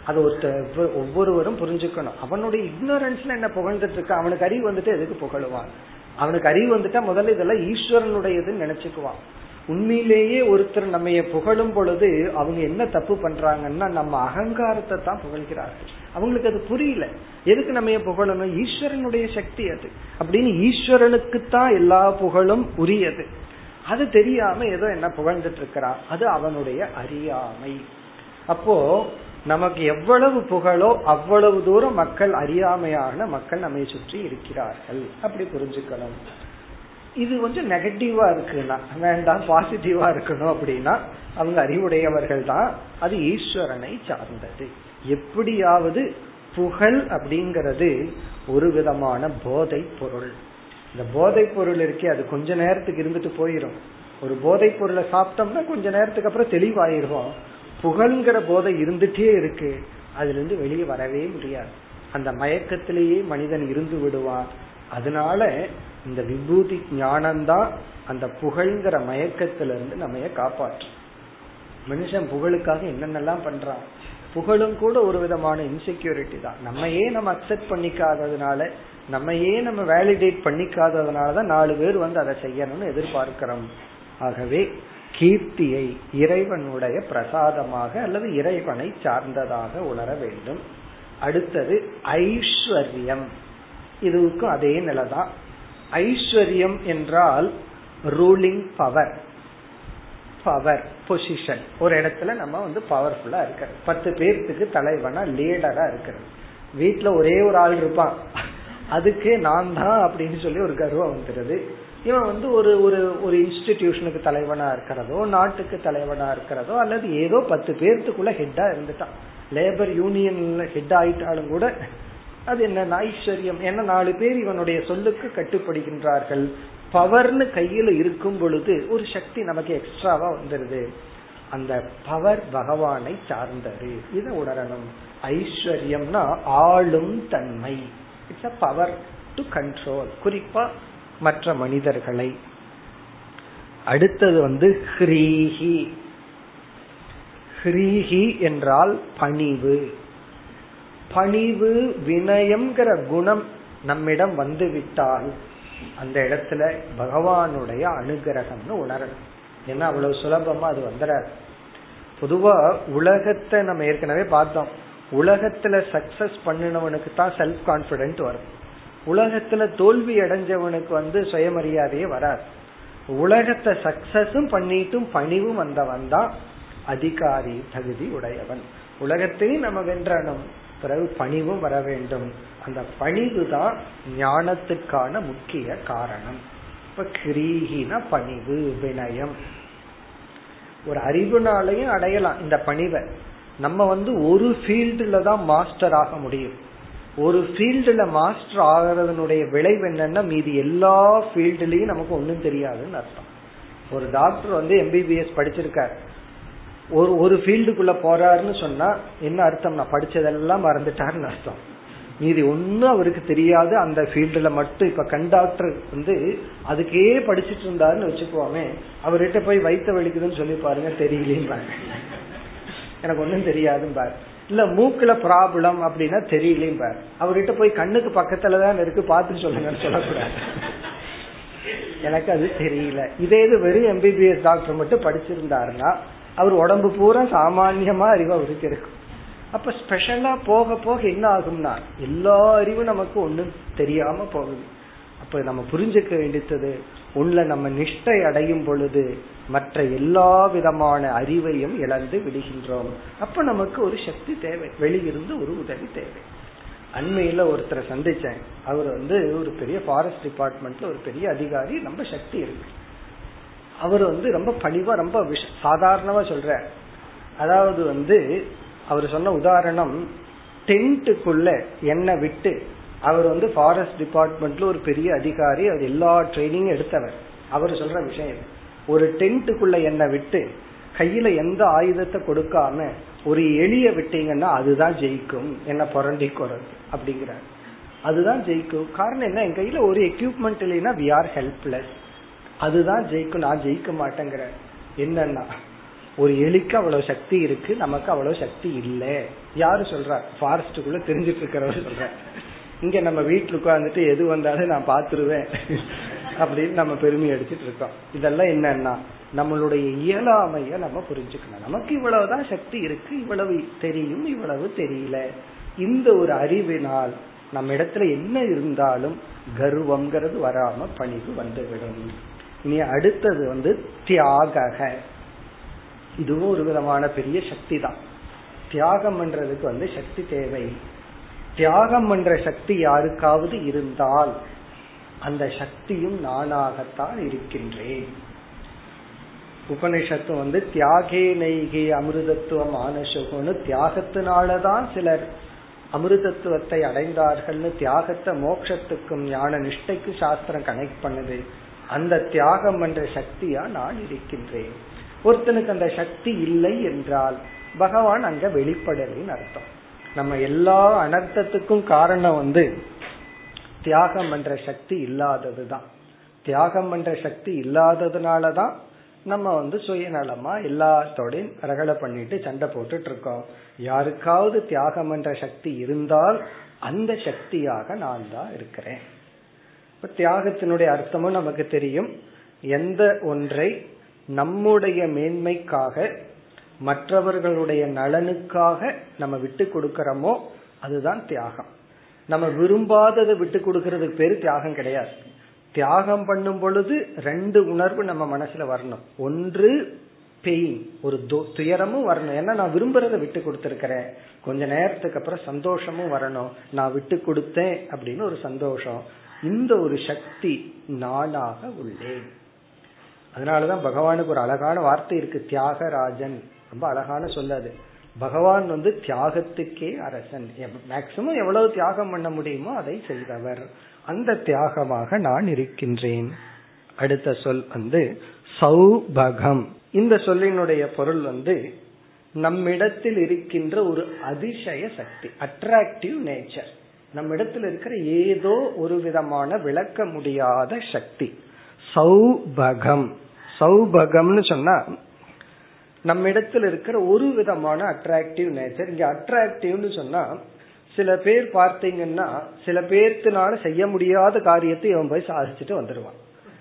அது ஒருத்தர் ஒவ்வொருவரும் புரிஞ்சுக்கணும். அவனுடைய இக்னோரன்ஸ்ல என்ன புகழ்ந்துட்டு இருக்க? அவனுக்கு அறிவு வந்துட்டு எதுக்கு புகழுவான் அவனுக்கு அறிவு வந்துட்டா முதல்ல இதெல்லாம் ஈஸ்வரனுடையதுன்னு நினைச்சுக்குவான். உண்மையிலேயே ஒருத்தர் நம்ம புகழும் பொழுது அவங்க என்ன தப்பு பண்றாங்கன்னா நம்ம அகங்காரத்தை தான் புகழ்கிறார்கள். அவங்களுக்கு அது புரியல. எதுக்கு நம்ம புகழணும்? ஈஸ்வரனுடைய சக்தி அது. அப்படின்னு ஈஸ்வரனுக்கு தான் எல்லா புகழும் உரியது. அது தெரியாம ஏதோ என்ன புகழ்ந்துட்டு இருக்கிறான் அது அவனுடைய அறியாமை. அப்போ நமக்கு எவ்வளவு புகழோ அவ்வளவு தூரம் மக்கள் அறியாமையான மக்கள் நம்மை சுற்றி இருக்கிறார்கள். அப்படி புரிஞ்சுக்கணும். இது கொஞ்சம் நெகட்டிவா இருக்குன்னா வேண்டாம் பாசிட்டிவா இருக்கணும் அப்படின்னா அவங்க அறிவுடையவர்கள் தான் அது ஈஸ்வரனை சார்ந்தது. எப்படியாவது புகழ் அப்படிங்கிறது ஒரு விதமான போதை பொருள் இந்த போதை பொருள் இருக்கே அது கொஞ்ச நேரத்துக்கு இருந்துட்டு போயிடும் ஒரு போதை பொருளை சாப்பிட்டோம்னா கொஞ்ச நேரத்துக்கு அப்புறம் தெளிவாயிருவோம் புகழ்ங்கிற போதை இருந்துட்டே இருக்கு. அதுல இருந்து வெளியே வரவே முடியாது. அந்த மயக்கத்திலேயே மனிதன் இருந்து விடுவான். அதனால இந்த விபூதி ஞானம்தான் அந்த புகழ்ங்கிற மயக்கத்திலிருந்து நம்ம காப்பாற்றும். மனுஷன் புகழுக்காக என்னென்னலாம் பண்றான்? புகழும் கூட ஒரு விதமான இன்செக்யூரிட்டி தான். நம்ம ஏன் நம்ம அக்செப்ட் பண்ணிக்காததுனால நம்ம ஏன் நம்ம வேலிடேட் பண்ணிக்காததுனால தான் நாலு பேர் வந்து அதை செய்யணும்னு எதிர்பார்க்கிறோம். ஆகவே கீர்த்தியை இறைவனுடைய பிரசாதமாக அல்லது இறைவனை சார்ந்ததாக உணர வேண்டும். அடுத்தது ஐஸ்வர்யம். இதுக்கும் அதே நிலைதான். ஐஸ்வர்யம் என்றால் ரூலிங் பவர் பவர் பொசிஷன் ஒரு இடத்துல நம்ம வந்து பவர்ஃபுல்லா இருக்கிறது பத்து பேர்த்துக்கு தலைவனா லீடரா இருக்கிறது வீட்டுல ஒரே ஒரு ஆள் இருப்பான். அதுக்கு நான் தான் அப்படின்னு சொல்லி ஒரு கர்வம் வந்துருது. இவன் வந்து ஒரு ஒரு ஒரு இன்ஸ்டிடியூஷனுக்கு தலைவனா இருக்கிறதோ நாட்டுக்கு தலைவனா இருக்கிறதோ அல்லது ஏதோ பத்து பேர்த்துக்குள்ள ஹெட்டா இருந்துட்டான். லேபர் யூனியன்ல ஹெட் ஆயிட்டாலும் கூட அது என்ன? ஐஸ்வர்யம் ஏன்னா நாலு பேர் இவனுடைய சொல்லுக்கு கட்டுப்படுகின்றார்கள். பவர்னு கையில இருக்கும் பொழுது ஒரு சக்தி நமக்கு எக்ஸ்ட்ராவா வந்துருது. அந்த பவர் பகவானை சார்ந்தது. இதை உணரணும். ஐஸ்வர்யம்னா ஆளும் தன்மை. It's a power to control குறிப்பா மற்ற மனிதர்களை. அடுத்தது வந்து ஹ்ரீஹி. ஹ்ரீஹி என்றால் பணிவு. பணிவு வினயம்ங்கிற குணம் நம்மிடம் வந்து விட்டால் அந்த இடத்துல பகவானுடைய அனுகிரகம்னு உணரணும். ஏன்னா அவ்வளவு சுலபமா அது வந்துடாது பொதுவா உலகத்தை நம்ம ஏற்கனவே பார்த்தோம். உலகத்துல சக்சஸ் பண்ணினவனுக்கு தான் செல்ஃப் கான்பிடென்ட் வரும். உலகத்துல தோல்வி அடைஞ்சவனுக்கு வந்து சுயமரியாதையே வராது. உலகத்தை சக்சஸும் பண்ணிட்டும் பணிவும் வந்தவன் தான் அதிகாரி தகுதி உடையவன். உலகத்தையும் நம்ம வென்றணும். பிறகு பணிவும் வர வேண்டும். அந்த பணிவு தான் ஞானத்துக்கான முக்கிய காரணம். இப்ப கிரீகின பணிவு வினயம். ஒரு அறிவுனாலையும் அடையலாம் இந்த பணிவை. நம்ம வந்து ஒரு ஃபீல்டுல தான் மாஸ்டர் ஆக முடியும். ஒரு ஃபீல்டுல மாஸ்டர் ஆகிறதுனுடைய விளைவு என்னன்னா மீதி எல்லா ஃபீல்டுலயும் நமக்கு ஒன்றும் தெரியாதுன்னு அர்த்தம். ஒரு டாக்டர் வந்து எம்பிபிஎஸ் படிச்சிருக்காரு. ஒரு ஒரு ஃபீல்டுக்குள்ள போறாருன்னு சொன்னா என்ன அர்த்தம்? நான் படிச்சதெல்லாம் மறந்துட்டாருன்னு அர்த்தம். மீதி ஒன்னும் அவருக்கு தெரியாது. அந்த ஃபீல்டுல மட்டும் இப்ப கண்டாக்டர் வந்து அதுக்கே படிச்சுட்டு இருந்தாருன்னு வச்சுக்குவோமே அவர்கிட்ட போய் வைத்த வலிக்குதுன்னு சொல்லி பாருங்க தெரியலேம்பாரு எனக்கு ஒன்னும் தெரியாதுன்னு பாரு. இல்ல மூக்குல ப்ராப்ளம் அப்படின்னா தெரியலையும் பாரு. அவர்கிட்ட போய் கண்ணுக்கு பக்கத்துல தான் இருக்கு பார்த்து சொல்லுங்கன்னு சொல்லக்கூடாது. எனக்கு அது தெரியல. இதே இது வெறும் எம்பிபிஎஸ் டாக்டர் மட்டும் படிச்சிருந்தாருன்னா அவர் உடம்பு பூரா சாமான்யமா அறிவு அவருக்கு இருக்கும் அப்ப ஸ்பெஷலா போக போக என்ன ஆகும்னா எல்லா அறிவும் நமக்கு ஒண்ணும் தெரியாம போகுது. அப்ப நம்ம புரிஞ்சுக்க வேண்டியது உள்ள நம்ம நிஷ்டை அடையும் பொழுது மற்ற எல்லா விதமான அறிவையும் இழந்து விடுகின்றோம். அப்ப நமக்கு ஒரு சக்தி தேவை வெளியிருந்து ஒரு உதவி தேவை. அண்மையில ஒருத்தரை சந்திச்சேன். அவர் வந்து ஒரு பெரிய ஃபாரஸ்ட் டிபார்ட்மெண்ட்ல ஒரு பெரிய அதிகாரி நம்ம சக்தி இருக்கு. அவர் வந்து ரொம்ப பணிவா ரொம்ப சாதாரணமா சொல்ற அதாவது வந்து அவர் சொன்ன உதாரணம் டென்ட்டுக்குள்ள என்னை விட்டு அவர் வந்து ஃபாரஸ்ட் டிபார்ட்மெண்ட்ல ஒரு பெரிய அதிகாரி அவர் எல்லா ட்ரைனிங்கும் எடுத்தவர். அவர் சொல்ற விஷயம் ஒரு டென்ட்டுக்குள்ள என்னை விட்டு கையில எந்த ஆயுதத்தை கொடுக்காம ஒரு எளிய விட்டீங்கன்னா அதுதான் ஜெயிக்கும் என்ன புரண்டி குறது அப்படிங்கிறார். அதுதான் ஜெயிக்கும். காரணம் என்ன? என் கையில ஒரு எக்யூப்மெண்ட் இல்லைன்னா வி ஆர் ஹெல்ப்லெஸ் அதுதான் ஜெயிக்கும் நான் ஜெயிக்க மாட்டேங்கிற. என்னன்னா ஒரு எலிக்கு அவ்வளவு சக்தி இருக்கு நமக்கு அவ்வளவு சக்தி இல்லை. யாரு சொல்றா? ஃபாரஸ்டுக்குள்ள தெரிஞ்சிட்டு இருக்கிறவர் சொல்ற. இங்க நம்ம வீட்டுல உட்காந்துட்டு எது வந்தாலும் நான் பாத்துருவேன் அப்படின்னு நம்ம பெருமை அடிச்சிட்டு இருக்கோம். இதெல்லாம் என்னன்னா நம்மளுடைய இயலாமைய நம்ம புரிஞ்சுக்கணும். நமக்கு இவ்வளவுதான் சக்தி இருக்கு இவ்வளவு தெரியும் இவ்வளவு தெரியல. இந்த ஒரு அறிவினால் நம்ம இடத்துல என்ன இருந்தாலும் கர்வம்ங்கிறது வராம பணிவு வந்துவிடும். நீ அடுத்தது வந்து தியாக இதுவும் ஒரு விதமான பெரிய சக்தி தான் தியாகம் பண்றதுக்கு வந்து சக்தி தேவை. தியாகம் பண்ற சக்தி யாருக்காவது இருந்தால் அந்த சக்தியும் நானாகத்தான் இருக்கின்றேன். உபனிஷத்து வந்து தியாகே நெய்கே அமிர்தத்துவம் ஆனசுகம்னு தியாகத்தினாலதான் சிலர் அமிர்தத்துவத்தை அடைந்தார்கள்னு தியாகத்தை மோட்சத்துக்கும் ஞான நிஷ்டைக்கு சாஸ்திரம் கனெக்ட் பண்ணுது. அந்த தியாகம் என்ற சக்தியா நான் இருக்கின்றேன். ஒருத்தனுக்கு அந்த சக்தி இல்லை என்றால் பகவான் அங்க வெளிப்படலின்னு அர்த்தம். நம்ம எல்லா அனர்த்தத்துக்கும் காரணம் வந்து தியாகம் பண்ற சக்தி இல்லாததுதான். தியாகம் பண்ற சக்தி இல்லாததுனாலதான் நம்ம வந்து சுயநலமா எல்லாத்தோடையும் ரகலை பண்ணிட்டு சண்டை போட்டுட்டு இருக்கோம் யாருக்காவது தியாகம் என்ற சக்தி இருந்தால் அந்த சக்தியாக நான் தான் இருக்கிறேன். இப்ப தியாகத்தினுடைய அர்த்தமும் நமக்கு தெரியும். எந்த ஒன்றை நம்முடைய மேன்மைக்காக மற்றவர்களுடைய நலனுக்காக நம்ம விட்டு கொடுக்கிறோமோ அதுதான் தியாகம். நம்ம விரும்பாததை விட்டு கொடுக்கறதுக்கு பேரு தியாகம் கிடையாது. தியாகம் பண்ணும் பொழுது ரெண்டு உணர்வு நம்ம மனசுல வரணும். ஒன்று பெயின் ஒரு துயரமும் வரணும். ஏன்னா நான் விரும்புறத விட்டு கொடுத்துருக்கிறேன். கொஞ்ச நேரத்துக்கு அப்புறம் சந்தோஷமும் வரணும். நான் விட்டு கொடுத்தேன் அப்படின்னு ஒரு சந்தோஷம். இந்த ஒரு சக்தி நானாக உள்ளேன் அதனாலதான் பகவானுக்கு ஒரு அழகான வார்த்தை இருக்கு தியாகராஜன். ரொம்ப அழகான சொல்லாது. பகவான் வந்து தியாகத்துக்கே அரசன். மேக்சிமம் எவ்வளவு தியாகம் பண்ண முடியுமோ அதை செய்தவர். அந்த தியாகமாக நான் இருக்கின்றேன். அடுத்த சொல் வந்து சௌபகம். இந்த சொல்லினுடைய பொருள் வந்து நம்மிடத்தில் இருக்கின்ற ஒரு அதிசய சக்தி அட்ராக்டிவ் நேச்சர் நம்ம இடத்துல இருக்கிற ஏதோ ஒரு விதமான விளக்க முடியாத சக்தி. சௌபகம். சௌபகம்னு சொன்னா நம்மிடத்தில் இருக்கிற ஒரு விதமான அட்ராக்டிவ் நேச்சர் இங்க அட்ராக்டிவ்னு சொன்னா சில பேர் பார்த்தீங்கன்னா சில பேர்த்தினால செய்ய முடியாத காரியத்தை இவன் போய் சாதிச்சுட்டு வந்துடுவான்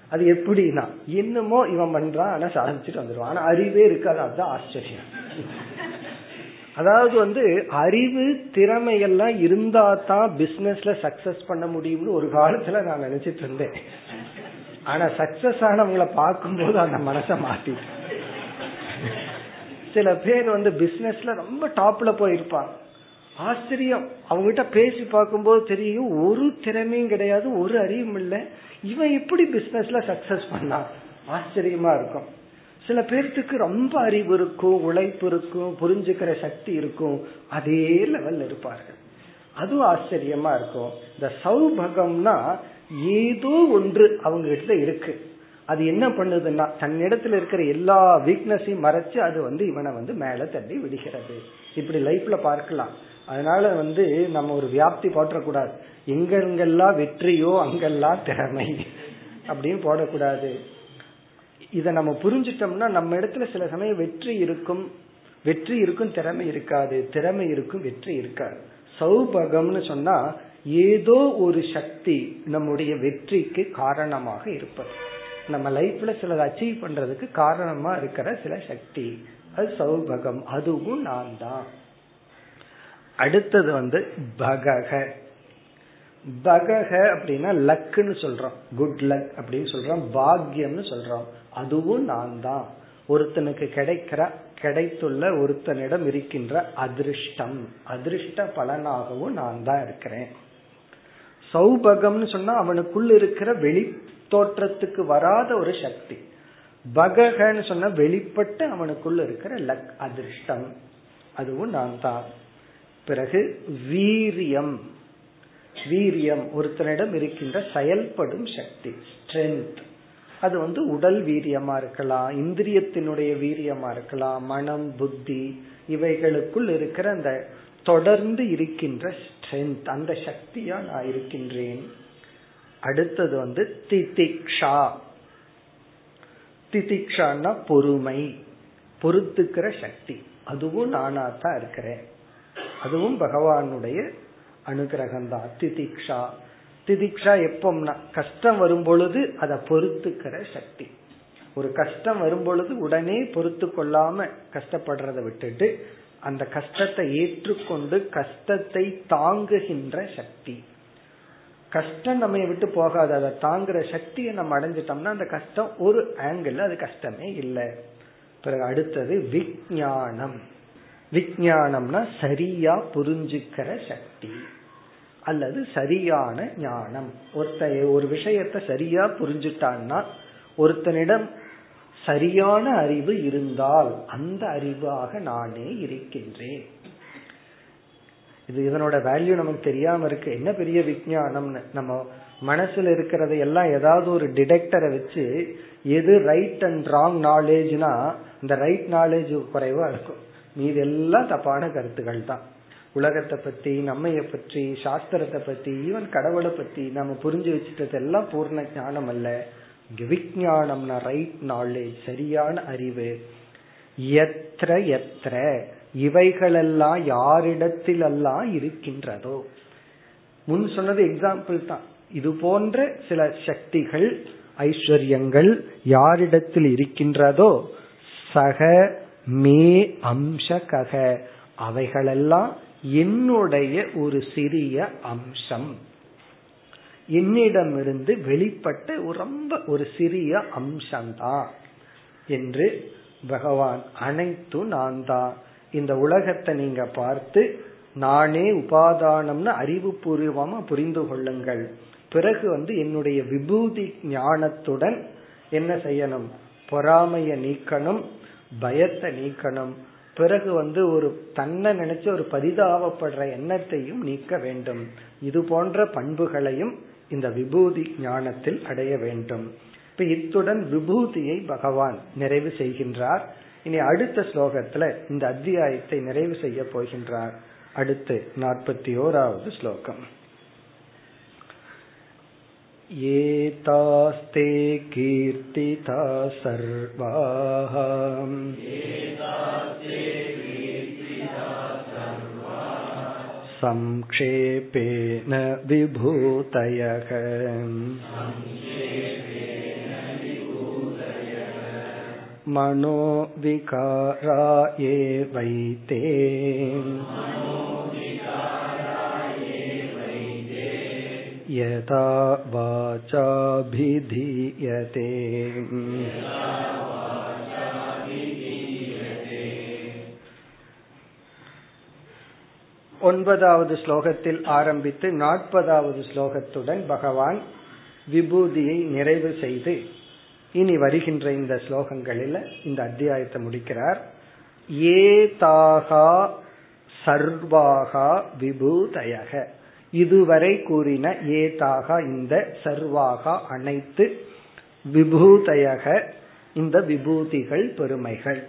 அது எப்படின்னா என்னமோ இவன் பண்றான் ஆனா சாதிச்சுட்டு வந்துடுவான் ஆனா அறிவே இருக்காது. அதுதான் ஆச்சரியம். அதாவது வந்து அறிவு திறமை எல்லாம் இருந்தா தான் பிசினஸ்ல சக்சஸ் பண்ண முடியும்னு ஒரு காலத்துல நான் நினைச்சிட்டு இருந்தேன். ஆனா சக்சஸ் ஆனவங்களை பார்க்கும்போது அந்த மனசை மாத்தி சில பேர் வந்து பிசினஸ்ல ரொம்ப டாப்ல போயிருப்பாங்க. ஆச்சரியம். அவங்ககிட்ட பேசி பார்க்கும்போது தெரியும் ஒரு திறமையும் கிடையாது ஒரு அறிவும் இல்லை. இவன் எப்படி பிசினஸ்ல சக்சஸ் பண்ணான்? ஆச்சரியமா இருக்கும். சில பேர்த்துக்கு ரொம்ப அறிவு இருக்கும் உழைப்பு இருக்கும் புரிஞ்சுக்கிற சக்தி இருக்கும். அதே லெவல் இருப்பார்கள். அதுவும் ஆச்சரியமா இருக்கும். இந்த சௌபகம்னா ஏதோ ஒன்று அவங்க கிட்ட இருக்கு. அது என்ன பண்ணுதுன்னா தன்னிடத்துல இருக்கிற எல்லா வீக்னஸையும் மறைச்சு அது வந்து இவனை வந்து மேல தள்ளி விடுகிறது. இப்படி லைஃப்ல பார்க்கலாம். அதனால வந்து நம்ம ஒரு வியாப்தி போட்டக்கூடாது எங்கெங்கெல்லாம் வெற்றியோ அங்கெல்லாம் திறமை அப்படின்னு போடக்கூடாது. இதை நம்ம புரிஞ்சிட்டோம்னா நம்ம இடத்துல சில சமயம் வெற்றி இருக்கும். வெற்றி இருக்கும் திறமை இருக்காது. திறமை இருக்கும் வெற்றி இருக்காது. சௌபகம்னு சொன்னா ஏதோ ஒரு சக்தி நம்முடைய வெற்றிக்கு காரணமாக இருப்பது. நம்ம லைஃப்ல சிலதை அச்சீவ் பண்றதுக்கு காரணமா இருக்கிற சில சக்தி. அது சௌபகம். அதுவும் நான் தான் அடுத்தது வந்து பகக. தகக அப்படின்னா லக்குன்னு சொல்றோம். குட் லக் அப்படின்னு சொல்றோம். பாக்கியம்னு சொல்றோம். அதுவும் நான் தான். ஒருத்தனுக்கு கிடைக்கிற கிடைத்துள்ள ஒருத்தனிடம் இருக்கின்ற அதிருஷ்டம். அதிருஷ்ட பலனாகவும் நான் தான் இருக்கிறேன். சௌபகம்னு சொன்னா அவனுக்குள்ள இருக்கிற வெளி தோற்றத்துக்கு வராத ஒரு சக்தி. பககன்னு சொன்னா வெளிப்பட்டு அவனுக்குள்ள இருக்கிற லக் அதிர்ஷ்டம். அதுவும் நான் தான். பிறகு வீரியம். வீரியம் ஒருத்தனிடம் இருக்கின்ற செயல்படும் சக்தி ஸ்ட்ரென்த் அது வந்து உடல் வீரியமா இருக்கலாம் இந்திரியத்தினுடைய வீரியமா இருக்கலாம் மனம் புத்தி இவைகளுக்குள் இருக்கிற அந்த தொடர்ந்து இருக்கின்ற ஸ்ட்ரென்த் அந்த சக்தியா நான் இருக்கின்றேன். அடுத்தது வந்து திதிக்ஷா. திதிக்ஷான்னா பொறுமை பொறுத்துக்கிற சக்தி. அதுவும் நானா தான் இருக்கிறேன். அதுவும் பகவானுடைய அனுகிரகம் தான் திதிக்ஷா. திதிக்ஷா எப்போம்னா கஷ்டம் வரும் பொழுது அதை பொறுத்துக்கிற சக்தி. ஒரு கஷ்டம் வரும் பொழுது உடனே பொறுத்து கொள்ளாம கஷ்டப்படுறத விட்டுட்டு அந்த கஷ்டத்தை ஏற்றுக்கொண்டு கஷ்டத்தை தாங்குகின்ற சக்தி. கஷ்டம் நம்ம விட்டு போகாது. அதை தாங்குற சக்தியை நம்ம அடைஞ்சிட்டோம்னா அந்த கஷ்டம் ஒரு ஆங்கிள் அது கஷ்டமே இல்லை. பிறகு அடுத்தது விஜயானம் விஜயானம்னா சரியா புரிஞ்சுக்கிற சக்தி அல்லது சரியான ஞானம். ஒருத்த ஒரு விஷயத்த சரியா புரிஞ்சுட்டான்னா ஒருத்தனிடம் சரியான அறிவு இருந்தால் அந்த அறிவாக நானே இருக்கின்றேன். இது இதனோட வேல்யூ நமக்கு தெரியாம இருக்கு. என்ன பெரிய விஜயானம்னு நம்ம மனசுல இருக்கிறத எல்லாம் ஏதாவது ஒரு டிடெக்டரை வச்சு எது ரைட் அண்ட் ராங் நாலேஜ்னா இந்த ரைட் நாலேஜ் குறைவா இருக்கும். மீது எல்லாம் தப்பான கருத்துக்கள் தான் உலகத்தை பத்தி நம்மைய பற்றி சாஸ்திரத்தை பத்தி ஈவன் கடவுளை பத்தி நம்ம புரிஞ்சு வச்சுட்டது எல்லாம் பூர்ண ஞானம் அல்ல. விஜயானம்னா ரைட் நாலேஜ் சரியான அறிவு. எத்திர எத்திர இவைகளெல்லாம் யாரிடத்திலெல்லாம் இருக்கின்றதோ. முன் சொன்னது எக்ஸாம்பிள் தான். இது போன்ற சில சக்திகள் ஐஸ்வர்யங்கள் யாரிடத்தில் இருக்கின்றதோ சக மே அம்சகக. அவைகளெல்லாம் என்னுடைய ஒரு சிறிய அம்சம். என்னிடமிருந்து வெளிப்பட்ட ஒரு ரொம்ப ஒரு சிறிய அம்சம்தான் என்று பகவான் அனைத்தும் நான் தான் இந்த உலகத்தை நீங்க பார்த்து நானே உபாதானம்னு அறிவுபூர்வமா புரிந்து கொள்ளுங்கள். பிறகு வந்து என்னுடைய விபூதி ஞானத்துடன் என்ன செய்யணும்? பொறாமைய நீக்கணும். பயத்தை நீக்கணும். பிறகு வந்து ஒரு தன்னை நினைச்சு ஒரு பரிதாபப்படுற எண்ணத்தையும் நீக்க வேண்டும். இது போன்ற பண்புகளையும் இந்த விபூதி ஞானத்தில் அடைய வேண்டும். இப்ப இத்துடன் விபூதியை பகவான் நிறைவு செய்கின்றார். இனி அடுத்த ஸ்லோகத்துல இந்த அத்தியாயத்தை நிறைவு செய்ய போகின்றார். அடுத்து நாற்பத்தி ஓராவது ஸ்லோகம். एतास्ते कीर्तिता सर्वाः संक्षेपेन विभूतयः मनोविकारा एवैते यथा वाचाभिधीयते ஒன்பதாவது ஸ்லோகத்தில் ஆரம்பித்து நாற்பதாவது ஸ்லோகத்துடன் பகவான் விபூதியை நிறைவு செய்து இனி வருகின்ற இந்த ஸ்லோகங்களில் இந்த அத்தியாயத்தை முடிக்கிறார் ஏதாகா சர்வாகா விபூதயக இதுவரை கூறின ஏதாக இந்த சர்வாகா அனைத்து விபூதயக இந்த விபூதிகள் பெருமைகள்.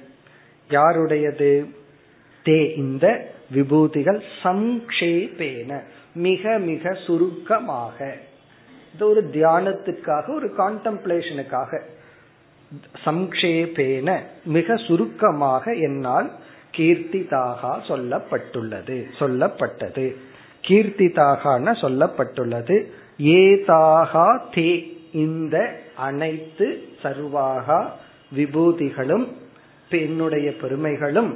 யாருடையது? தே இந்த விபூதிகள் சம்ஷேபேன மிக மிக சுருக்கமாக. இது ஒரு தியானத்துக்காக ஒரு கான்டம்ப்ளேஷனுக்காக சம்ஷேபேன மிக சுருக்கமாக என்னால் கீர்த்திதாக சொல்லப்பட்டுள்ளது சொல்லப்பட்டது. கீர்த்திதாகன சொல்லப்பட்டுள்ளது. ஏதாகா தே இந்த அனைத்து சர்வாகா விபூதிகளும் என்னுடைய பெருமைகளும்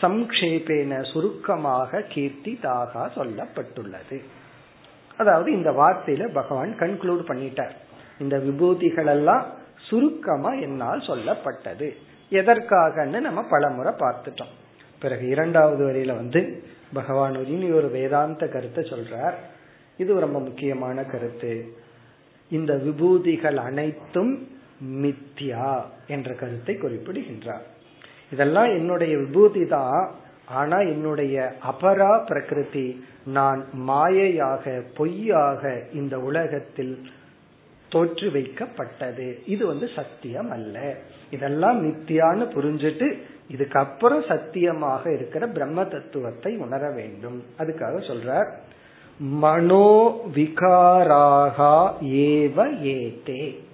சம்ஷேபேன சுருக்கமாக கீர்த்திதாக சொல்லப்பட்டுள்ளது. அதாவது இந்த வார்த்தையில பகவான் கன்க்ளூட் பண்ணிட்டார். இந்த விபூதிகள் எல்லாம் சுருக்கமா என்னால் சொல்லப்பட்டது. எதற்காகன்னு நம்ம பலமுறை பார்த்துட்டோம். பிறகு இரண்டாவது வரியில வந்து பகவான் இனி ஒரு வேதாந்த கருத்தை சொல்றார். இது ரொம்ப முக்கியமான கருத்து. இந்த விபூதிகள் அனைத்தும் மித்யா என்ற கருத்தை குறிப்பிடுகின்றார். இதெல்லாம் என்னுடைய விபூதி தான் ஆனா என்னுடைய அபரா பிரகிருதி நான் மாயையாக பொய்யாக இந்த உலகத்தில் தோற்று வைக்கப்பட்டது இது வந்து சத்தியம் அல்ல. இதெல்லாம் மித்தியான்னு புரிஞ்சுட்டு இதுக்கப்புறம் சத்தியமாக இருக்கிற பிரம்ம தத்துவத்தை உணர வேண்டும். அதுக்காக சொல்றார் மனோ விகாராகா ஏவ ஏதே.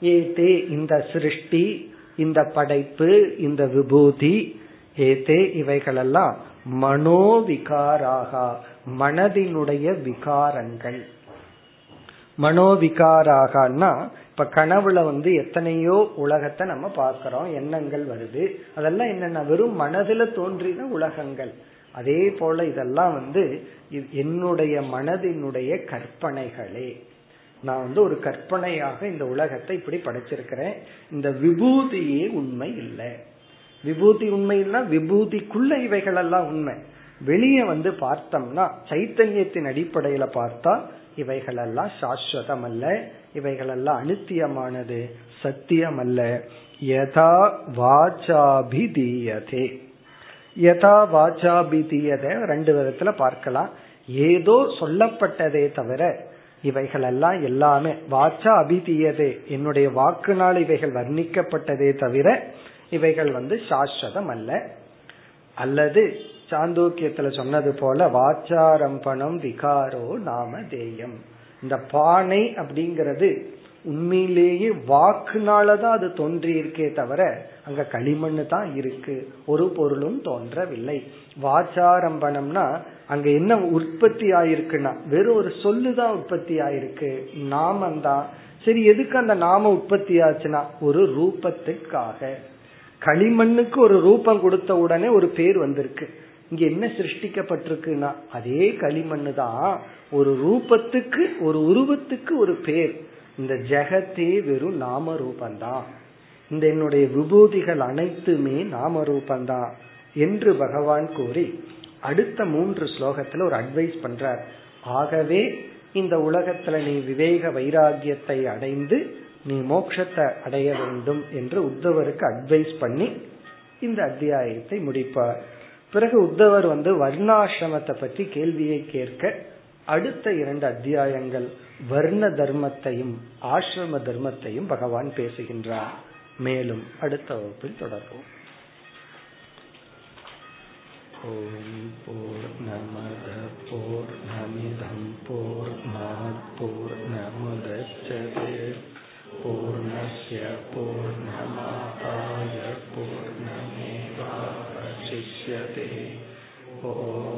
ஏதே இந்த சிருஷ்டி இந்த படைப்பு இந்த விபூதி ஏதே இவைகளெல்லாம் மனோவிகாராகா மனதினுடைய விகாரங்கள். மனோவிகாராகனா இப்ப கனவுல வந்து எத்தனையோ உலகத்தை நம்ம பார்க்கிறோம். எண்ணங்கள் வருது. அதெல்லாம் என்னென்ன வெறும் மனதுல தோன்றின உலகங்கள். அதே போல இதெல்லாம் வந்து என்னுடைய மனதினுடைய கற்பனைகளே. நான் வந்து ஒரு கற்பனையாக இந்த உலகத்தை இப்படி படைச்சிருக்கிறேன். இந்த விபூதியே உண்மை இல்லை. விபூதி உண்மைன்னா விபூதிக்குள்ள இவைகள் எல்லாம் உண்மை. வெளியே வந்து பார்த்தோம்னா சைத்தன்யத்தின் அடிப்படையில பார்த்தா இவைகளெல்லாம் சாஸ்வதம் அல்ல. இவைகளெல்லாம் அனித்தியமானது சத்தியம் அல்ல யதா வாச்சாபிதீயதே. யதா வாச்சாபிதீயதை ரெண்டு விதத்துல பார்க்கலாம். ஏதோ சொல்லப்பட்டதே தவிர இவைகளெல்லாம் எல்லாமே வாச்சா அபிதீயதே என்னுடைய வாக்குனால் இவைகள் வர்ணிக்கப்பட்டதே தவிர இவைகள் வந்து சாஸ்வதம் அல்ல அல்லது சாந்தோக்கியத்துல சொன்னது போல வாச்சாரம்பணம் விகாரோ நாம தேயம். இந்த பானை அப்படிங்கிறது உண்மையிலேயே வாக்குனாலதான் அது தோன்றி இருக்கே தவிர அங்க களிமண் தான் இருக்கு. ஒரு பொருளும் தோன்றவில்லை. வாச்சாரம்பணம்னா அங்க என்ன உற்பத்தி ஆயிருக்குன்னா வெறும் ஒரு சொல்லுதான் உற்பத்தி ஆயிருக்கு நாமந்தான். சரி எதுக்கு அந்த நாம உற்பத்தி ஆச்சுன்னா ஒரு ரூபத்துக்காக. களிமண்ணுக்கு ஒரு ரூபம் கொடுத்த உடனே ஒரு பேர் வந்திருக்கு. இங்க என்ன சிருஷ்டிக்கப்பட்டிருக்குன்னா அதே களிமண்ணு தான் ஒரு ரூபத்துக்கு ஒரு உருவத்துக்கு ஒரு பேர். இந்த ஜெகத்தே வெறும் நாம ரூபந்தான் இந்த என்னுடைய விபூதிகள் அனைத்துமே நாம ரூபந்தான் என்று பகவான் கூறி அடுத்த மூன்று ஸ்லோகத்துல ஒரு அட்வைஸ் பண்றார். ஆகவே இந்த உலகத்துல நீ விவேக வைராகியத்தை அடைந்து நீ மோட்சத்தை அடைய வேண்டும் என்று உத்தவருக்கு அட்வைஸ் பண்ணி இந்த அத்தியாயத்தை முடிப்பார். பிறகு உத்தவர் வந்து வர்ணாசிரமத்தை பற்றி கேள்வியை கேட்க அடுத்த இரண்டு அத்தியாயங்கள் வர்ண தர்மத்தையும் ஆசிரம தர்மத்தையும் பகவான் பேசுகின்றார். மேலும் அடுத்த வகுப்பில் தொடர்போம் ஓம் போர் நமத போர் நமிதம் போர் போர் मुच्यते ओम